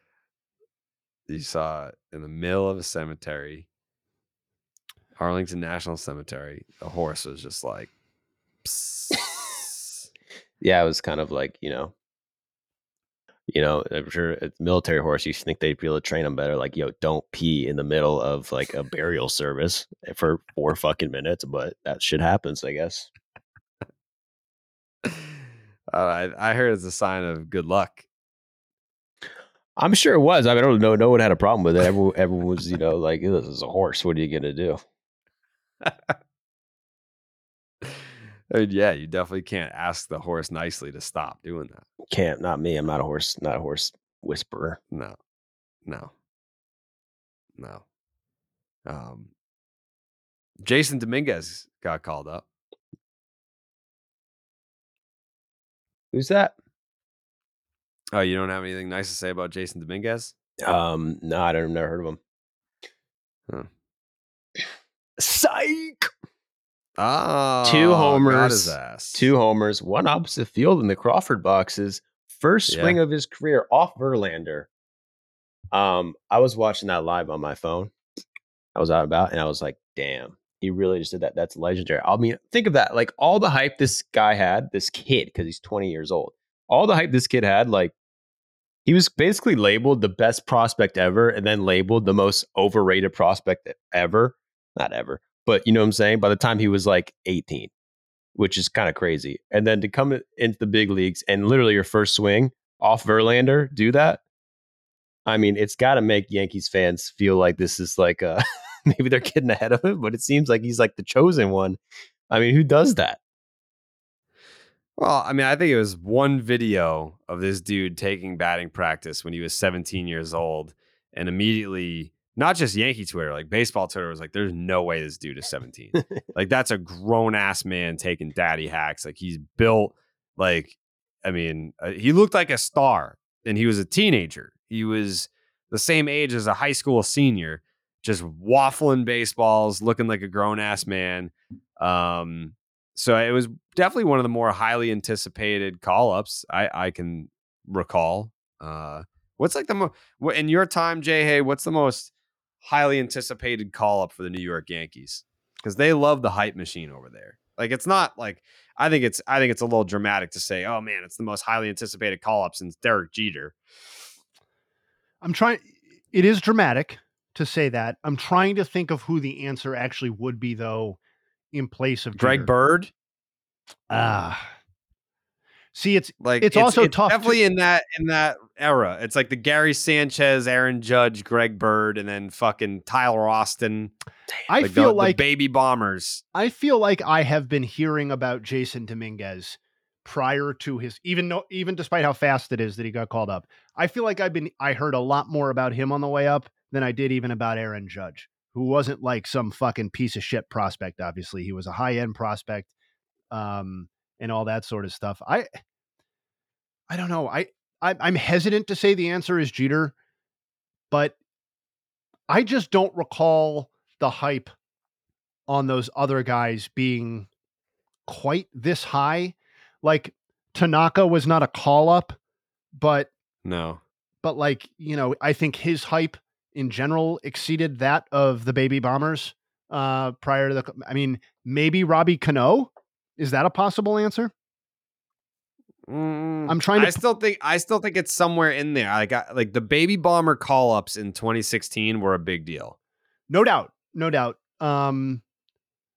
you saw it in the middle of a cemetery, Arlington National Cemetery. The horse was just like, Yeah, it was kind of like, you know, you know, I'm sure military horse. You think they'd be able to train them better. Like, yo, don't pee in the middle of like a burial service for four fucking minutes. But that shit happens, I guess. uh, I, I heard it's a sign of good luck. I'm sure it was. I, mean, I don't know. No one had a problem with it. Everyone, everyone was, you know, like, this is a horse. What are you gonna do? I mean, yeah, you definitely can't ask the horse nicely to stop doing that. Can't. Not me. I'm not a horse. Not a horse whisperer. No, no, no. Um, Jasson Domínguez got called up. Who's that? Oh, you don't have anything nice to say about Jasson Domínguez? Um, no, I don't. I've never heard of him. Huh. Psych. Oh, two homers, two homers, one opposite field in the Crawford boxes. First Yeah. swing of his career off Verlander. Um, I was watching that live on my phone. I was out about, and I was like, "Damn, he really just did that. That's legendary." I mean, think of that. Like all the hype this guy had, this kid, because he's 20 years old. All the hype this kid had, like he was basically labeled the best prospect ever, and then labeled the most overrated prospect ever. Not ever, but you know what I'm saying. By the time he was like 18, which is kind of crazy, and then to come into the big leagues and literally your first swing off Verlander, do that. I mean, it's got to make Yankees fans feel like this is like uh maybe they're getting ahead of him, but it seems like he's like the chosen one. I mean, who does that? Well, I mean, I think it was one video of this dude taking batting practice when he was 17 years old, and immediately, not just Yankee Twitter, like baseball Twitter was like, "There's no way this dude is 17. like that's a grown ass man taking daddy hacks. Like he's built like, I mean, uh, he looked like a star, and he was a teenager. He was the same age as a high school senior, just waffling baseballs, looking like a grown ass man. Um, so it was definitely one of the more highly anticipated call ups I, I can recall. Uh, what's like the mo- what in your time, Jay? Hey, what's the most highly anticipated call up for the New York Yankees? Because they love the hype machine over there. Like it's not like I think it's I think it's a little dramatic to say, oh man, it's the most highly anticipated call up since Derek Jeter. I'm trying. It is dramatic to say that. I'm trying to think of who the answer actually would be, though, in place of Greg Jeter. Bird. Ah. See, it's Like it's, also tough. to- Definitely in that in that era. It's like the Gary Sanchez, Aaron Judge, Greg Bird, and then fucking Tyler Austin. I the- feel the like baby bombers. I feel like I have been hearing about Jasson Domínguez prior to his even though even despite how fast it is that he got called up. I feel like I've been I heard a lot more about him on the way up than I did even about Aaron Judge, who wasn't like some fucking piece of shit prospect obviously. He was a high-end prospect um and all that sort of stuff. I I don't know. I, I I'm hesitant to say the answer is Jeter, but I just don't recall the hype on those other guys being quite this high. Like Tanaka was not a call up, but No. but like, you know, I think his hype in general exceeded that of the baby bombers uh prior to the I mean, maybe Robbie Cano? Is that a possible answer? I'm trying to Mm, I still think I still think it's somewhere in there. Like I, like the baby bomber call ups in 2016 were a big deal No doubt. No doubt. Um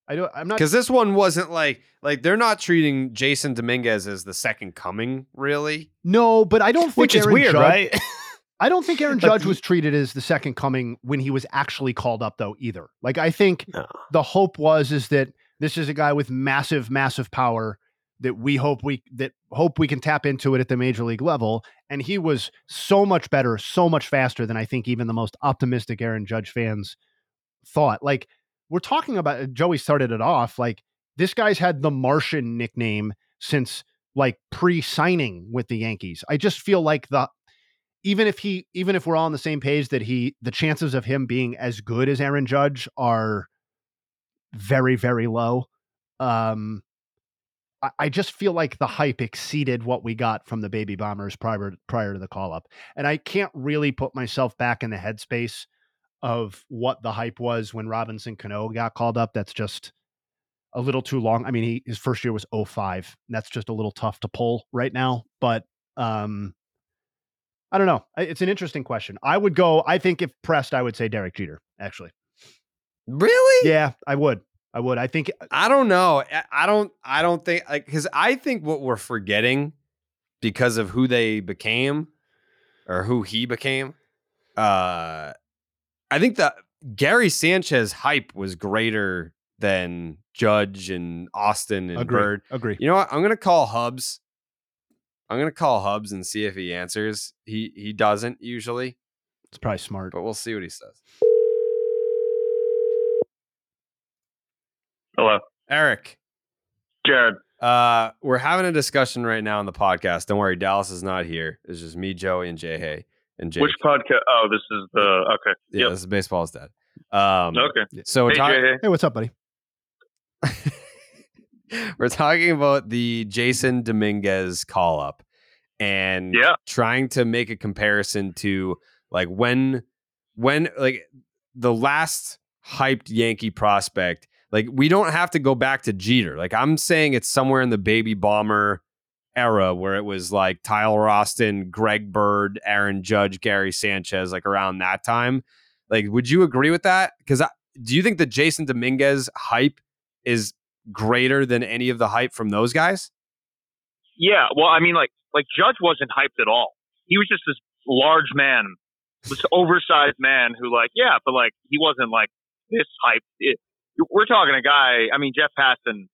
I don't I'm not because this one wasn't like like they're not treating Jasson Domínguez as the second coming, really. No, but I don't think Which is Aaron weird, Judge- right? I don't think Aaron Judge was treated as the second coming when he was actually called up though either. Like I think the hope was is that this is a guy with massive massive power that we hope we that hope we can tap into it at the major league level and he was so much better, so much faster than I think even the most optimistic Aaron Judge fans thought. Like we're talking about Joey started it off like this guy's had the Martian nickname since like pre-signing with the Yankees. I just feel like the even if he even if we're all on the same page that he the chances of him being as good as Aaron Judge are very very low. Um I, just feel like the hype exceeded what we got from the baby bombers prior prior to the call up. And I can't really put myself back in the headspace of what the hype was when Robinson Cano got called up. That's just a little too long. I mean, he his first year was 05. And that's just a little tough to pull right now. But um I don't know. It's an interesting question. I would go, I think if pressed, I would say Derek Jeter, actually. Really? Yeah, I would. I would. I think I don't know. I- don't. I don't think like because I think what we're forgetting because of who they became or who he became. Uh, I think that Gary Sanchez hype was greater than Judge and Austin and Agree. Bird. Agree. You know what? I'm gonna call Hubs. I'm gonna call Hubs and see if he answers. He he doesn't usually, it's probably smart. but we'll see what he says. Hello. Eric. Jared. Uh, we're having a discussion right now on the podcast. Don't worry, Dallas is not here. It's just me, Joey, and Jay Hay and Jake. Which podcast? Oh, this is the okay. Yeah, Yep. this is baseball's dead. Um, Okay. So we're Hey, talking. Jay. Hey, what's up, buddy? we're talking about the Jasson Domínguez call up and Yeah. trying to make a comparison to like when when like the last hyped Yankee prospect like we don't have to go back to Jeter like I'm saying it's somewhere in the baby bomber era where it was like Tyler Austin, Greg Bird, Aaron Judge, Gary Sanchez like around that time like would you agree with that cuz do you think the Jasson Domínguez hype is greater than any of the hype from those guys? Yeah, well, I mean, like, like Judge wasn't hyped at all. He was just this large man, this oversized man who, like, yeah, but like, he wasn't like this hyped. It, we're talking a guy. I mean, Jeff Passan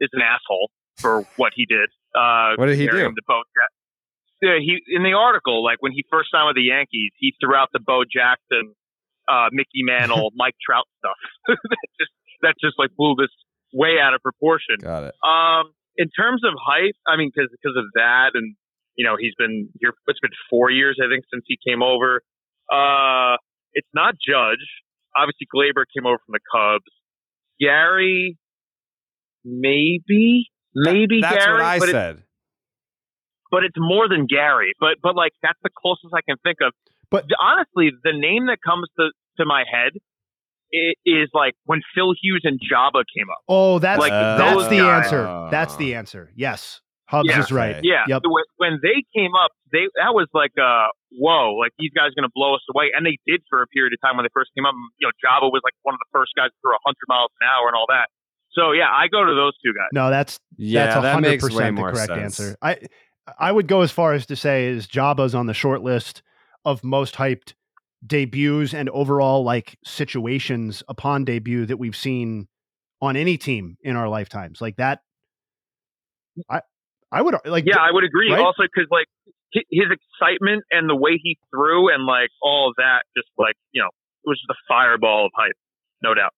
is an asshole for what he did. Uh, What did he do? to Bo Jack- Yeah, he in the article, like when he first signed with the Yankees, he threw out the Bo Jackson, uh, Mickey Mantle, Mike Trout stuff. that just that just like blew this way out of proportion. Got it. Um, in terms of hype, I mean, because because of that, and you know, he's been here. It's been four years, I think, since he came over. Uh, it's not Judge. Obviously, Gleyber came over from the Cubs. Gary, maybe, maybe That's Gary, what I but it- said. but it's more than Gary. But but like that's the closest I can think of. But honestly, the name that comes to to my head i- is like when Phil Hughes and Joba came up. Oh, that's Like that's those the guys. answer. That's the answer. Yes, Hubs Yeah. is right. Yeah. Yep. When, when they came up, they that was like, uh, whoa, like these guys are going to blow us away, and they did for a period of time when they first came up. You know, Joba was like one of the first guys to throw 100 miles an hour and all that. So yeah, I go to those two guys. No, that's Yeah, that's that makes way percent the more correct sense. answer. I I would go as far as to say is Joba's on the short list of most hyped debuts and overall like situations upon debut that we've seen on any team in our lifetimes. Like that I I would like Yeah, I would agree. right? Also, because like hi- his excitement and the way he threw and like all that, just like you know, it was just a fireball of hype, no doubt.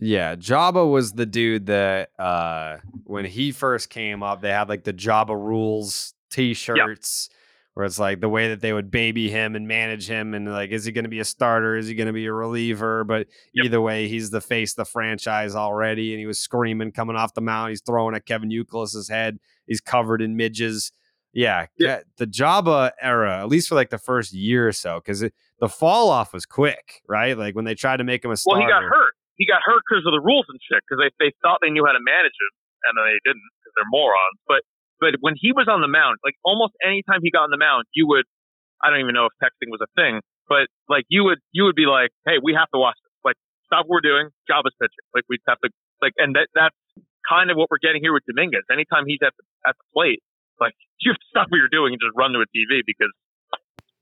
Yeah, Joba was the dude that uh when he first came up, they had like the Joba rules t-shirts where it's like the way that they would baby him and manage him and like is he going to be a starter, is he going to be a reliever, but either way he's the face of the franchise already and he was screaming coming off the mound, he's throwing at Kevin Youkilis's head, he's covered in midges. Yeah, yeah, the Joba era, at least for like the first year or so cuz the fall off was quick, right? Like when they tried to make him a starter. Well, he got hurt. He got hurt because of the rules and shit. Because they they thought they knew how to manage him, and then they didn't because they're morons. But but when he was on the mound, like almost any time he got on the mound, you would I don't even know if texting was a thing, but like you would you would be like, hey, we have to watch this. Like stop what we're doing. Joba's pitching. Like we have to like, and that that's kind of what we're getting here with Dominguez. Anytime he's at the at the plate, like you have to stop what you're doing and just run to a TV because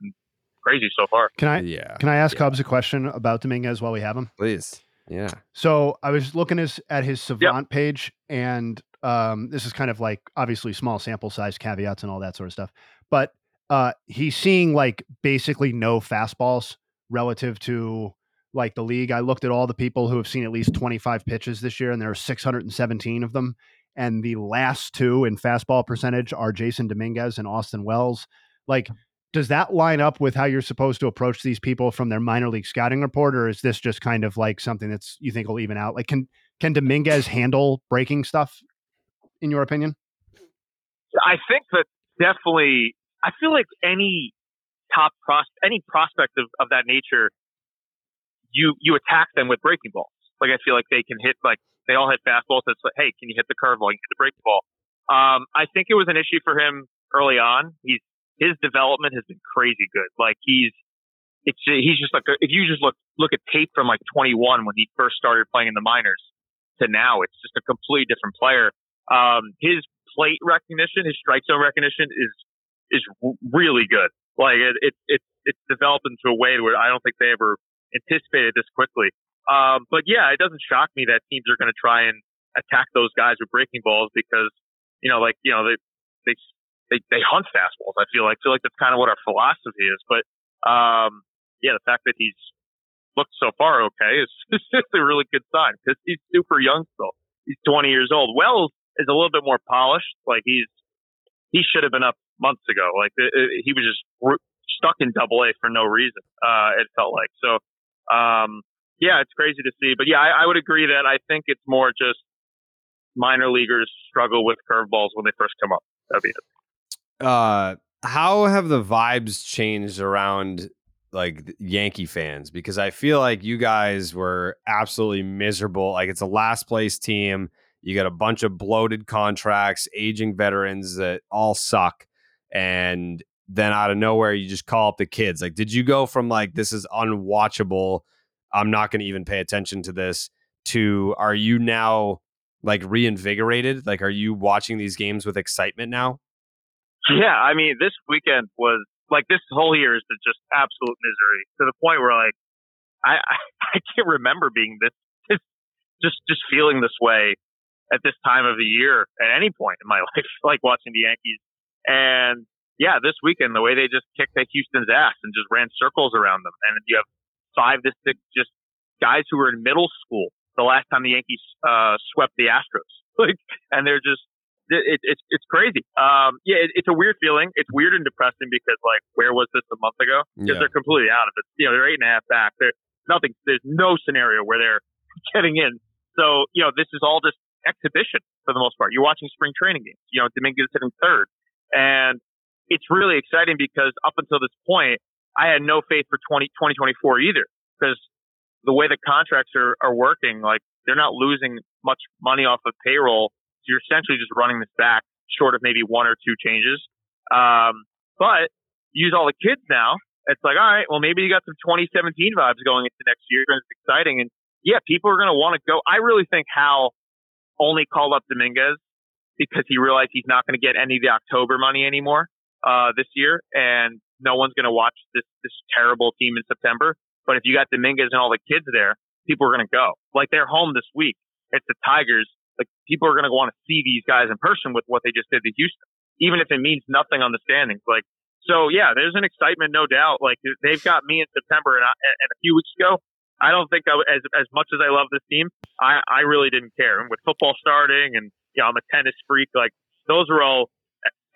it's crazy so far. Can I yeah. can I ask Hubs a question about Dominguez while we have him? Please. Yeah. So I was looking his, at his Savant page, and um, this is kind of like obviously small sample size caveats and all that sort of stuff. But uh, he's seeing like basically no fastballs relative to like the league. I looked at all the people who have seen at least 25 pitches this year, and there are 617 of them. And the last two in fastball percentage are Jasson Domínguez and Austin Wells. Like, does that line up with how you're supposed to approach these people from their minor league scouting report, or is this just kind of like something that's you think will even out? Like, can can Dominguez handle breaking stuff? In your opinion? I think that definitely. I feel like any top pros, any prospect of, of that nature, you you attack them with breaking balls. Like I feel like they can hit like they all hit fastballs. It's like, hey, can you hit the curveball? You hit the breaking ball. Um, I think it was an issue for him early on. He's his development has been crazy good. Like he's it's he's just like if you just look look at tape from like 21 when he first started playing in the minors to now, it's just a completely different player. Um, his plate recognition, his strike zone recognition is is really good. Like it, it, it it's developed into a way where I don't think they ever anticipated this quickly. Um, but yeah, it doesn't shock me that teams are going to try and attack those guys with breaking balls because you know, like you know, they they they, they hunt fastballs. I feel like I feel like that's kind of what our philosophy is. But um, yeah, the fact that he's looked so far okay is is just a really good sign because he's super young still. He's 20 years old. Wells is a little bit more polished. Like he's he should have been up months ago. Like it, it, he was just stuck in Double A for no reason. Uh, it felt like so. Um, yeah, it's crazy to see, but yeah, I, I would agree that I think it's more just minor leaguers struggle with curveballs when they first come up. That'd be it. Uh, how have the vibes changed around like Yankee fans? Because I feel like you guys were absolutely miserable. Like it's a last place team. You got a bunch of bloated contracts, aging veterans that all suck. And then out of nowhere, you just call up the kids. Like, did you go from like, this is unwatchable? I'm not going to even pay attention to this to are you now like reinvigorated? Like, are you watching these games with excitement now? Yeah, I mean, this weekend was like this whole year is just absolute misery to the point where like I I, I can't remember being this, this just just feeling this way at this time of the year at any point in my life, like watching the Yankees. And yeah, this weekend the way they just kicked the Houston's ass and just ran circles around them, and you have five to six just guys who were in middle school the last time the Yankees uh, swept the Astros, like, and they're just it, it's it's crazy. Um, yeah, it, it's a weird feeling. It's weird and depressing because like, where was this a month ago? Because Yeah. they're completely out of it. You know, they're eight and a half back. There's nothing. There's no scenario where they're getting in. So you know, this is all just exhibition for the most part. You're watching spring training games. You know, Dominguez hitting third, and it's really exciting because up until this point, I had no faith for 20, 2024 either because the way the contracts are, are working, like they're not losing much money off of payroll. So you're essentially just running this back short of maybe one or two changes. Um, but use all the kids now. It's like, all right, well, maybe you got some 2017 vibes going into next year and it's exciting. And yeah, people are going to want to go. I really think Hal only called up Dominguez because he realized he's not going to get any of the October money anymore, uh, this year. And no one's going to watch this, this terrible team in September. But if you got Dominguez and all the kids there, people are going to go. Like they're home this week. It's the Tigers. Like people are going to want to see these guys in person with what they just did to Houston, even if it means nothing on the standings. Like, so yeah, there's an excitement, no doubt. Like they've got me in September and, I, and a few weeks ago, I don't think I, as, as much as I love this team, I, I really didn't care. And with football starting and, you know, I'm a tennis freak, like those are all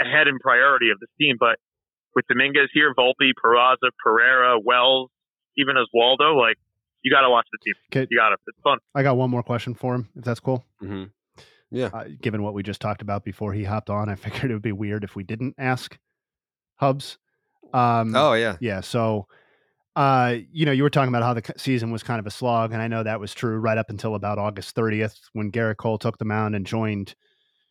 ahead in priority of this team. But with Dominguez here, Volpe, Peraza, Pereira, Wells, even Oswaldo, like you got to watch the team. Okay. You got to. It's fun. I got one more question for him, if that's cool. Mm-hmm. Yeah. Uh, given what we just talked about before he hopped on, I figured it would be weird if we didn't ask Hubs. Um, Oh, yeah. yeah. So, uh, you know, you were talking about how the season was kind of a slog, and I know that was true right up until about August 30th when Gerrit Cole took the mound and joined,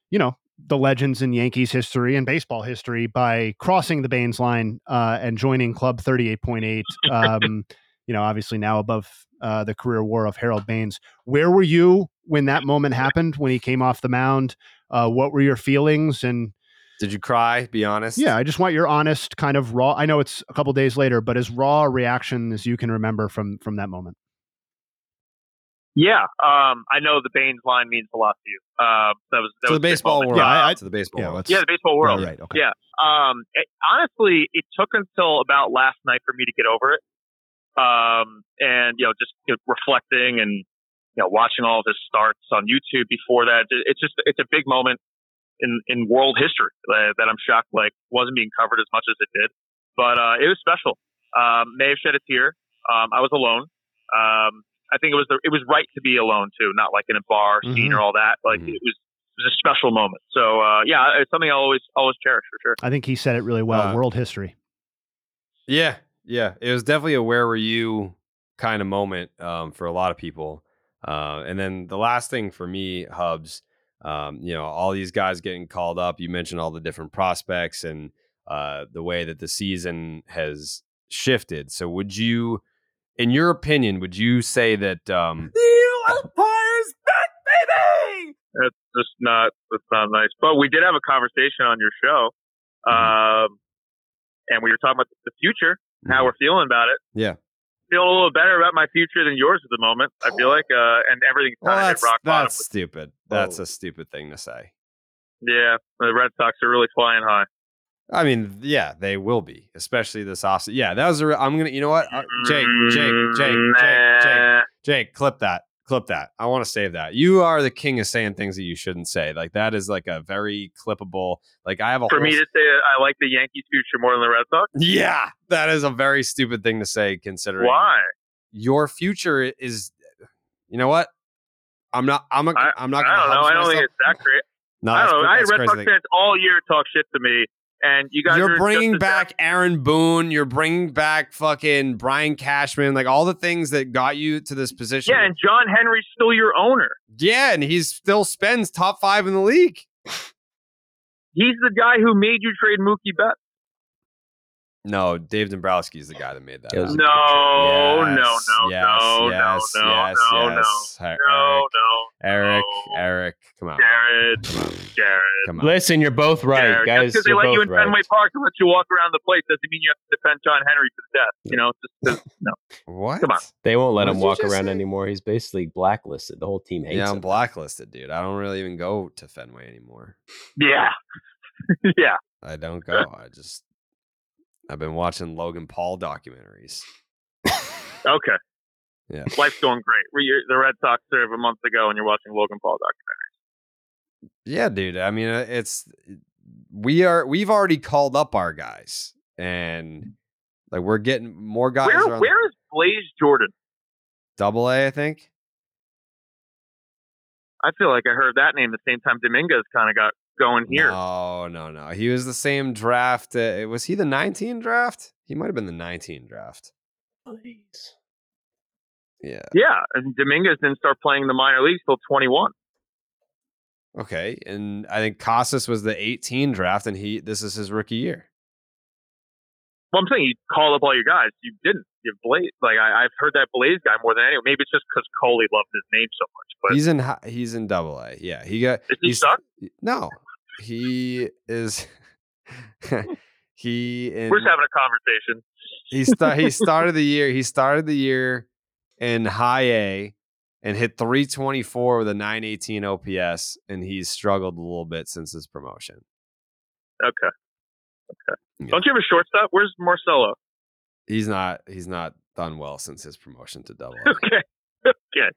you know, the legends in Yankees history and baseball history by crossing the Baines line uh, and joining Club 38.8. Um, you know, obviously now above uh, the career war of Harold Baines. Where were you when that moment happened? When he came off the mound? Uh, what were your feelings? And Did you cry? Be honest. yeah, I just want your honest, kind of raw. I know it's a couple days later, but as raw a reaction as you can remember from from that moment. Yeah, um, I know the Baines line means a lot to you. Um, that was that To was the a baseball world. Yeah, I- to the baseball yeah, world. yeah, the baseball world. Right, okay. Yeah. Um, it, honestly, it took until about last night for me to get over it. Um, and you know, just you know, reflecting and you know, watching all of his starts on YouTube before that, it- it's just it's a big moment in in world history uh, that I'm shocked like wasn't being covered as much as it did. But uh, it was special. Um, may have shed a tear. Um, I was alone. Um, I think it was the, it was right to be alone too, not like in a bar scene Mhm. or all that. Like it was it was a special moment. So uh, yeah, it's something I always always cherish for sure. I think he said it really well. Uh, World history. Yeah, yeah. It was definitely a where were you kind of moment um, for a lot of people. Uh, and then the last thing for me, Hubs, um, you know, all these guys getting called up. You mentioned all the different prospects and uh, the way that the season has shifted. So, would you, in your opinion, would you say that um, The Empire's back, baby. That's just not that's not nice. But we did have a conversation on your show, um, and we were talking about the future, how we're feeling about it. yeah, Feeling a little better about my future than yours at the moment. I feel like, uh, and everything's well, kind of that's hit rock bottom. that's stupid. That's a stupid thing to say. Yeah, the Red Sox are really flying high. I mean, yeah, they will be, especially this offseason. Yeah, that was a. Re- I'm gonna. You know what, Uh, Jake, Jake, Jake, Jake, Jake, Jake, clip that, Clip that. I want to save that. You are the king of saying things that you shouldn't say. Like that is like a very clippable. Like I have a For me to say I like the Yankees' future more than the Red Sox. Yeah, that is a very stupid thing to say considering Why? your future is you know what? I'm not I'm not I, I'm not I don't know. I don't think it's that great. No, I don't know. I had Red Sox fans all year talk shit to me, and you guys You're bringing back Aaron Boone. You're bringing back fucking Brian Cashman. Like all the things that got you to this position. Yeah, and John Henry's still your owner. Yeah, and he still spends top five in the league. He's the guy who made you trade Mookie Betts. No, Dave Dombrowski is the guy that made that. No, was up. No, no, Yes, no, yes, no, yes, no, yes, no, yes. no, Hey, no, Eric, no, Eric, Eric, come on, Jared, Jared. come on. Listen, you're both right, Jared. guys. Because they let you in right. Fenway Park and let you walk around the place doesn't mean you have to defend John Henry to the death. You know, just 'cause- no. What? Come on. They won't let What him walk around say? anymore. He's basically blacklisted. The whole team hates him. Yeah, I'm blacklisted, dude. I don't really even go to Fenway anymore. Yeah, yeah. I don't go. I just I've been watching Logan Paul documentaries. Okay. Yeah. Life's going great. You're- The Red Sox serve a month ago, and you're watching Logan Paul documentaries. Yeah, dude. I mean, uh, it's we are we've already called up our guys, and like we're getting more guys. Where Where is Blaze Jordan? double A, I think. I feel like I heard that name the same time Dominguez kind of got going here. No, no, no. He was the same draft. Uh, was he the 19 draft? He might have been the 19 draft. Please. Yeah. Yeah, and Dominguez didn't start playing the minor leagues till 21. Okay, and I think Casas was the 18 draft, and he this is his rookie year. Well, I'm saying you called up all your guys. You didn't. You Blaze. Like I, I've heard that Blaze guy more than anyone. Maybe it's just because Coley loved his name so much. But He's in he's in double A. Yeah, he got. Is he he's- stuck? No, he is. Hmm. he in, we're just having a conversation. he sta- he started the year. He started the year in high A and hit 324 with a 918 OPS, and he's struggled a little bit since his promotion. Okay. Okay. Don't you have a shortstop? Where's Marcelo? He's not. He's not done well since his promotion to double A. Okay. Okay.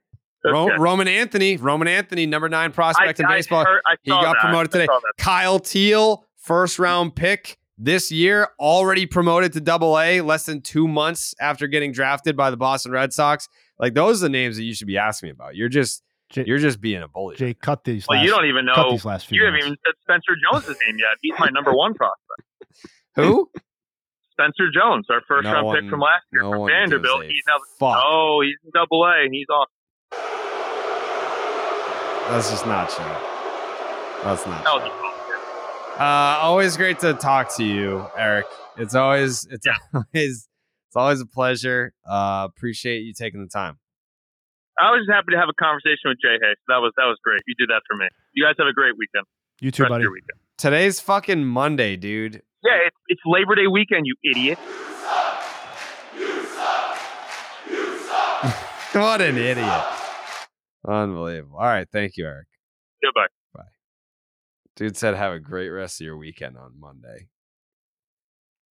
Ro- Okay. Roman Anthony, Roman Anthony, number nine prospect in I baseball. heard- I he got that. promoted today. Kyle Teel, first round pick this year, already promoted to double A less than two months after getting drafted by the Boston Red Sox. Like those are the names that you should be asking me about. You're just you're just being a bully. Jake, cut these. Well, last, you don't even cut know. these last few You haven't even said Spencer Jones' name yet. He's my number one prospect. Who? Spencer Jones, our first No round one- pick from last year no from Vanderbilt. He's now fuck. oh, he's in Double A, and he's off. That's just not true. That's not. That was true. Uh, always great to talk to you, Eric. It's always it's always it's always a pleasure. Uh, appreciate you taking the time. I was just happy to have a conversation with Jay Hayes. That was that was great. You did that for me. You guys have a great weekend. You too, Rest buddy. Weekend. Today's fucking Monday, dude. Yeah, it's, it's Labor Day weekend. You idiot. what an idiot. Unbelievable. All right. Thank you, Eric. Goodbye. Bye. Dude said have a great rest of your weekend on Monday.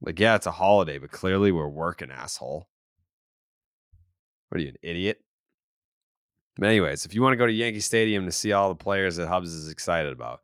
Like, yeah, it's a holiday, but clearly we're working, asshole. What are you, an idiot? But anyways, if you want to go to Yankee Stadium to see all the players that Hubs is excited about,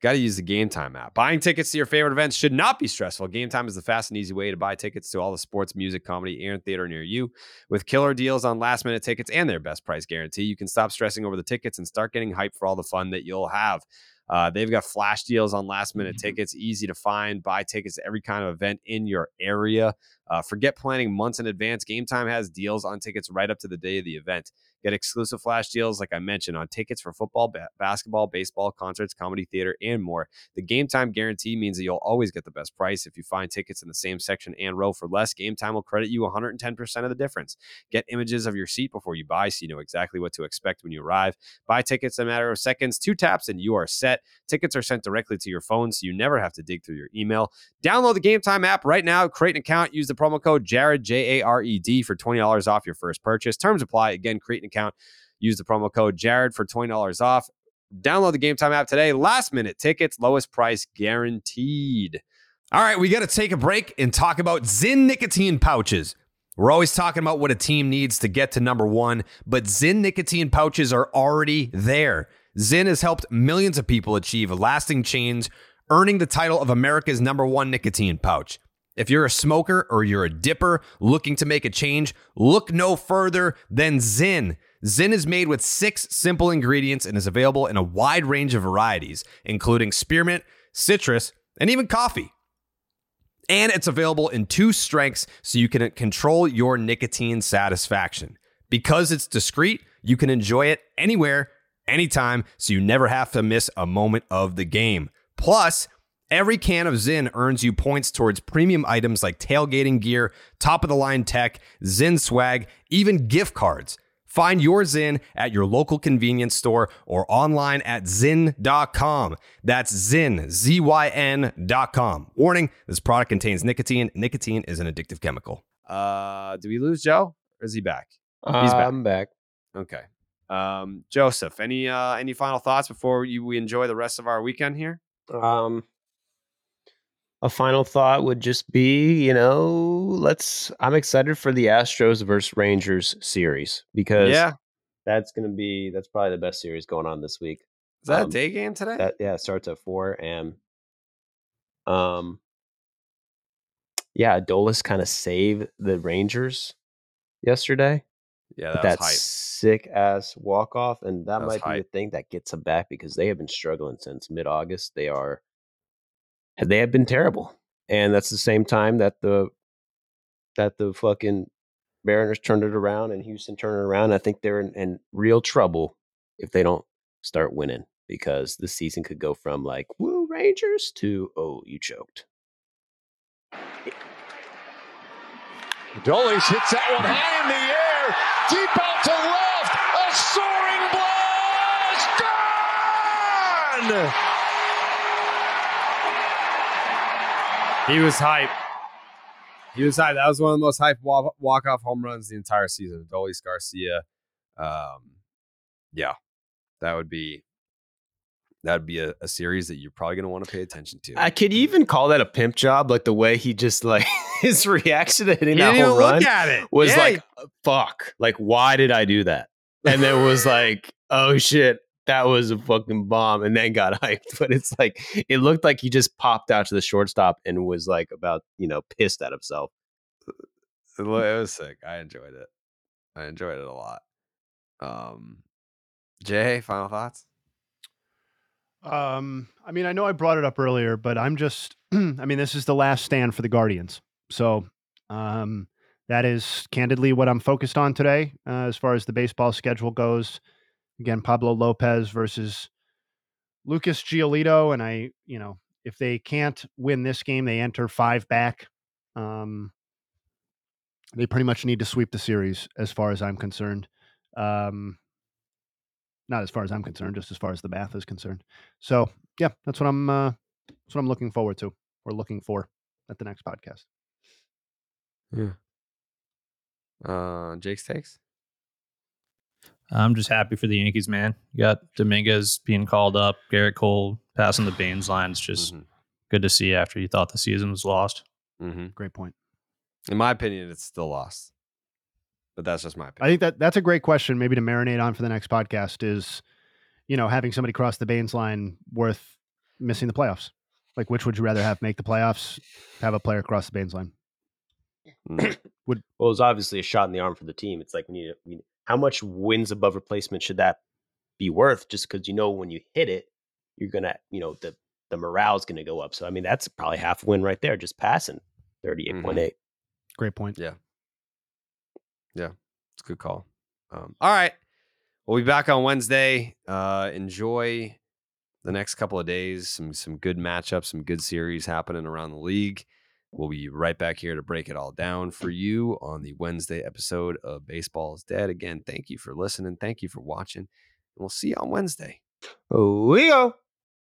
got to use the Game Time app. Buying tickets to your favorite events should not be stressful. Game Time is the fast and easy way to buy tickets to all the sports, music, comedy, and theater near you. With killer deals on last minute tickets and their best price guarantee, you can stop stressing over the tickets and start getting hyped for all the fun that you'll have. Uh, they've got flash deals on last minute tickets, easy to find. Buy tickets to every kind of event in your area. Uh, forget planning months in advance. Game Time has deals on tickets right up to the day of the event. Get exclusive flash deals, like I mentioned, on tickets for football, ba- basketball, baseball, concerts, comedy, theater, and more. The Game Time guarantee means that you'll always get the best price. If you find tickets in the same section and row for less, Game Time will credit you 110% of the difference. Get images of your seat before you buy so you know exactly what to expect when you arrive. Buy tickets in a matter of seconds, two taps, and you are set. Tickets are sent directly to your phone so you never have to dig through your email. Download the Game Time app right now. Create an account. Use the promo code Jared, J A R E D, for $20 off your first purchase. Terms apply. Again, create an account. Use the promo code Jared for $20 off. Download the Game Time app today. Last minute tickets, lowest price guaranteed. All right, we got to take a break and talk about Zyn nicotine pouches. We're always talking about what a team needs to get to number one, but Zyn nicotine pouches are already there. Zyn has helped millions of people achieve a lasting change, earning the title of America's number one nicotine pouch. If you're a smoker or you're a dipper looking to make a change, look no further than Zyn. Zyn is made with six simple ingredients and is available in a wide range of varieties, including spearmint, citrus, and even coffee. And it's available in two strengths so you can control your nicotine satisfaction. Because it's discreet, you can enjoy it anywhere, anytime, so you never have to miss a moment of the game. Plus, every can of Zyn earns you points towards premium items like tailgating gear, top of the line tech, Zyn swag, even gift cards. Find your Zyn at your local convenience store or online at Zyn.com. That's Zyn, Z Y N.com. Warning this product contains nicotine. Nicotine is an addictive chemical. Uh, do we lose Joe? Or is he back? He's back. I'm back. Okay. Um, Joseph, any uh, any final thoughts before you, we enjoy the rest of our weekend here? Um, a final thought would just be, you know, let's. I'm excited for the Astros versus Rangers series because Yeah. that's going to be that's probably the best series going on this week. Is that Um, a day game today? That yeah, it starts at four and um yeah, Adolis kind of saved the Rangers yesterday. yeah, that sick ass walk off, and that, That might be the thing that gets them back because they have been struggling since mid August. They are they have been terrible, and that's the same time that the that the fucking Mariners turned it around and Houston turned it around. I think they're in, in real trouble if they don't start winning because the season could go from like woo Rangers to oh you choked. Dolis hits that one high in the air, deep out to left, a soaring blast, gone! He was hype. He was hype. That was one of the most hype walk off home runs the entire season. Dolis Garcia. Um, yeah, that would be that would be a, a series that you're probably going to want to pay attention to. I could even call that a pimp job, like the way he just like his reaction to hitting He that didn't home run at it. was Yeah, like, "Fuck! Like, why did I do that?" And then was like, "Oh shit, that was a fucking bomb," and then got hyped. But it's like it looked like he just popped out to the shortstop and was like about you know pissed at himself. It was sick. I enjoyed it. I enjoyed it a lot. Um, Jay, final thoughts? Um, I mean, I know I brought it up earlier, but I'm just, I mean, this is the last stand for the Guardians. So, um, that is candidly what I'm focused on today, uh, as far as the baseball schedule goes. Again, Pablo Lopez versus Lucas Giolito. And I, you know, if they can't win this game, they enter five back. Um, they pretty much need to sweep the series as far as I'm concerned. Um, not as far as I'm concerned, just as far as the math is concerned. So yeah, that's what I'm uh, that's what I'm looking forward to or looking for at the next podcast. Yeah. Uh, Jake's takes. I'm just happy for the Yankees, man. You got Dominguez being called up, Gerrit Cole passing the Baines line. It's just good to see after you thought the season was lost. Mm-hmm. Great point. In my opinion, it's still lost, but that's just my opinion. I think that that's a great question, maybe to marinate on for the next podcast. Is you know having somebody cross the Baines line worth missing the playoffs? Like, which would you rather have make the playoffs, have a player cross the Baines line? Would well, it's obviously a shot in the arm for the team. It's like we need, we, how much wins above replacement should that be worth? Just because you know when you hit it, you're gonna, you know, the the morale's gonna go up. So I mean, that's probably half a win right there, just passing thirty eight point eight. Great point. Yeah. Yeah. It's a good call. Um, all right. We'll be back on Wednesday. Uh, enjoy the next couple of days. Some some good matchups, some good series happening around the league. We'll be right back here to break it all down for you on the Wednesday episode of Baseball is Dead. Again, thank you for listening. Thank you for watching. And we'll see you on Wednesday. Oh, we go.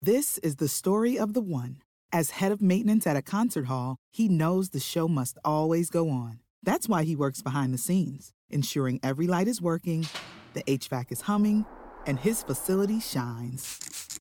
This is the story of the one. As head of maintenance at a concert hall, he knows the show must always go on. That's why he works behind the scenes, ensuring every light is working, the HVAC is humming, and his facility shines.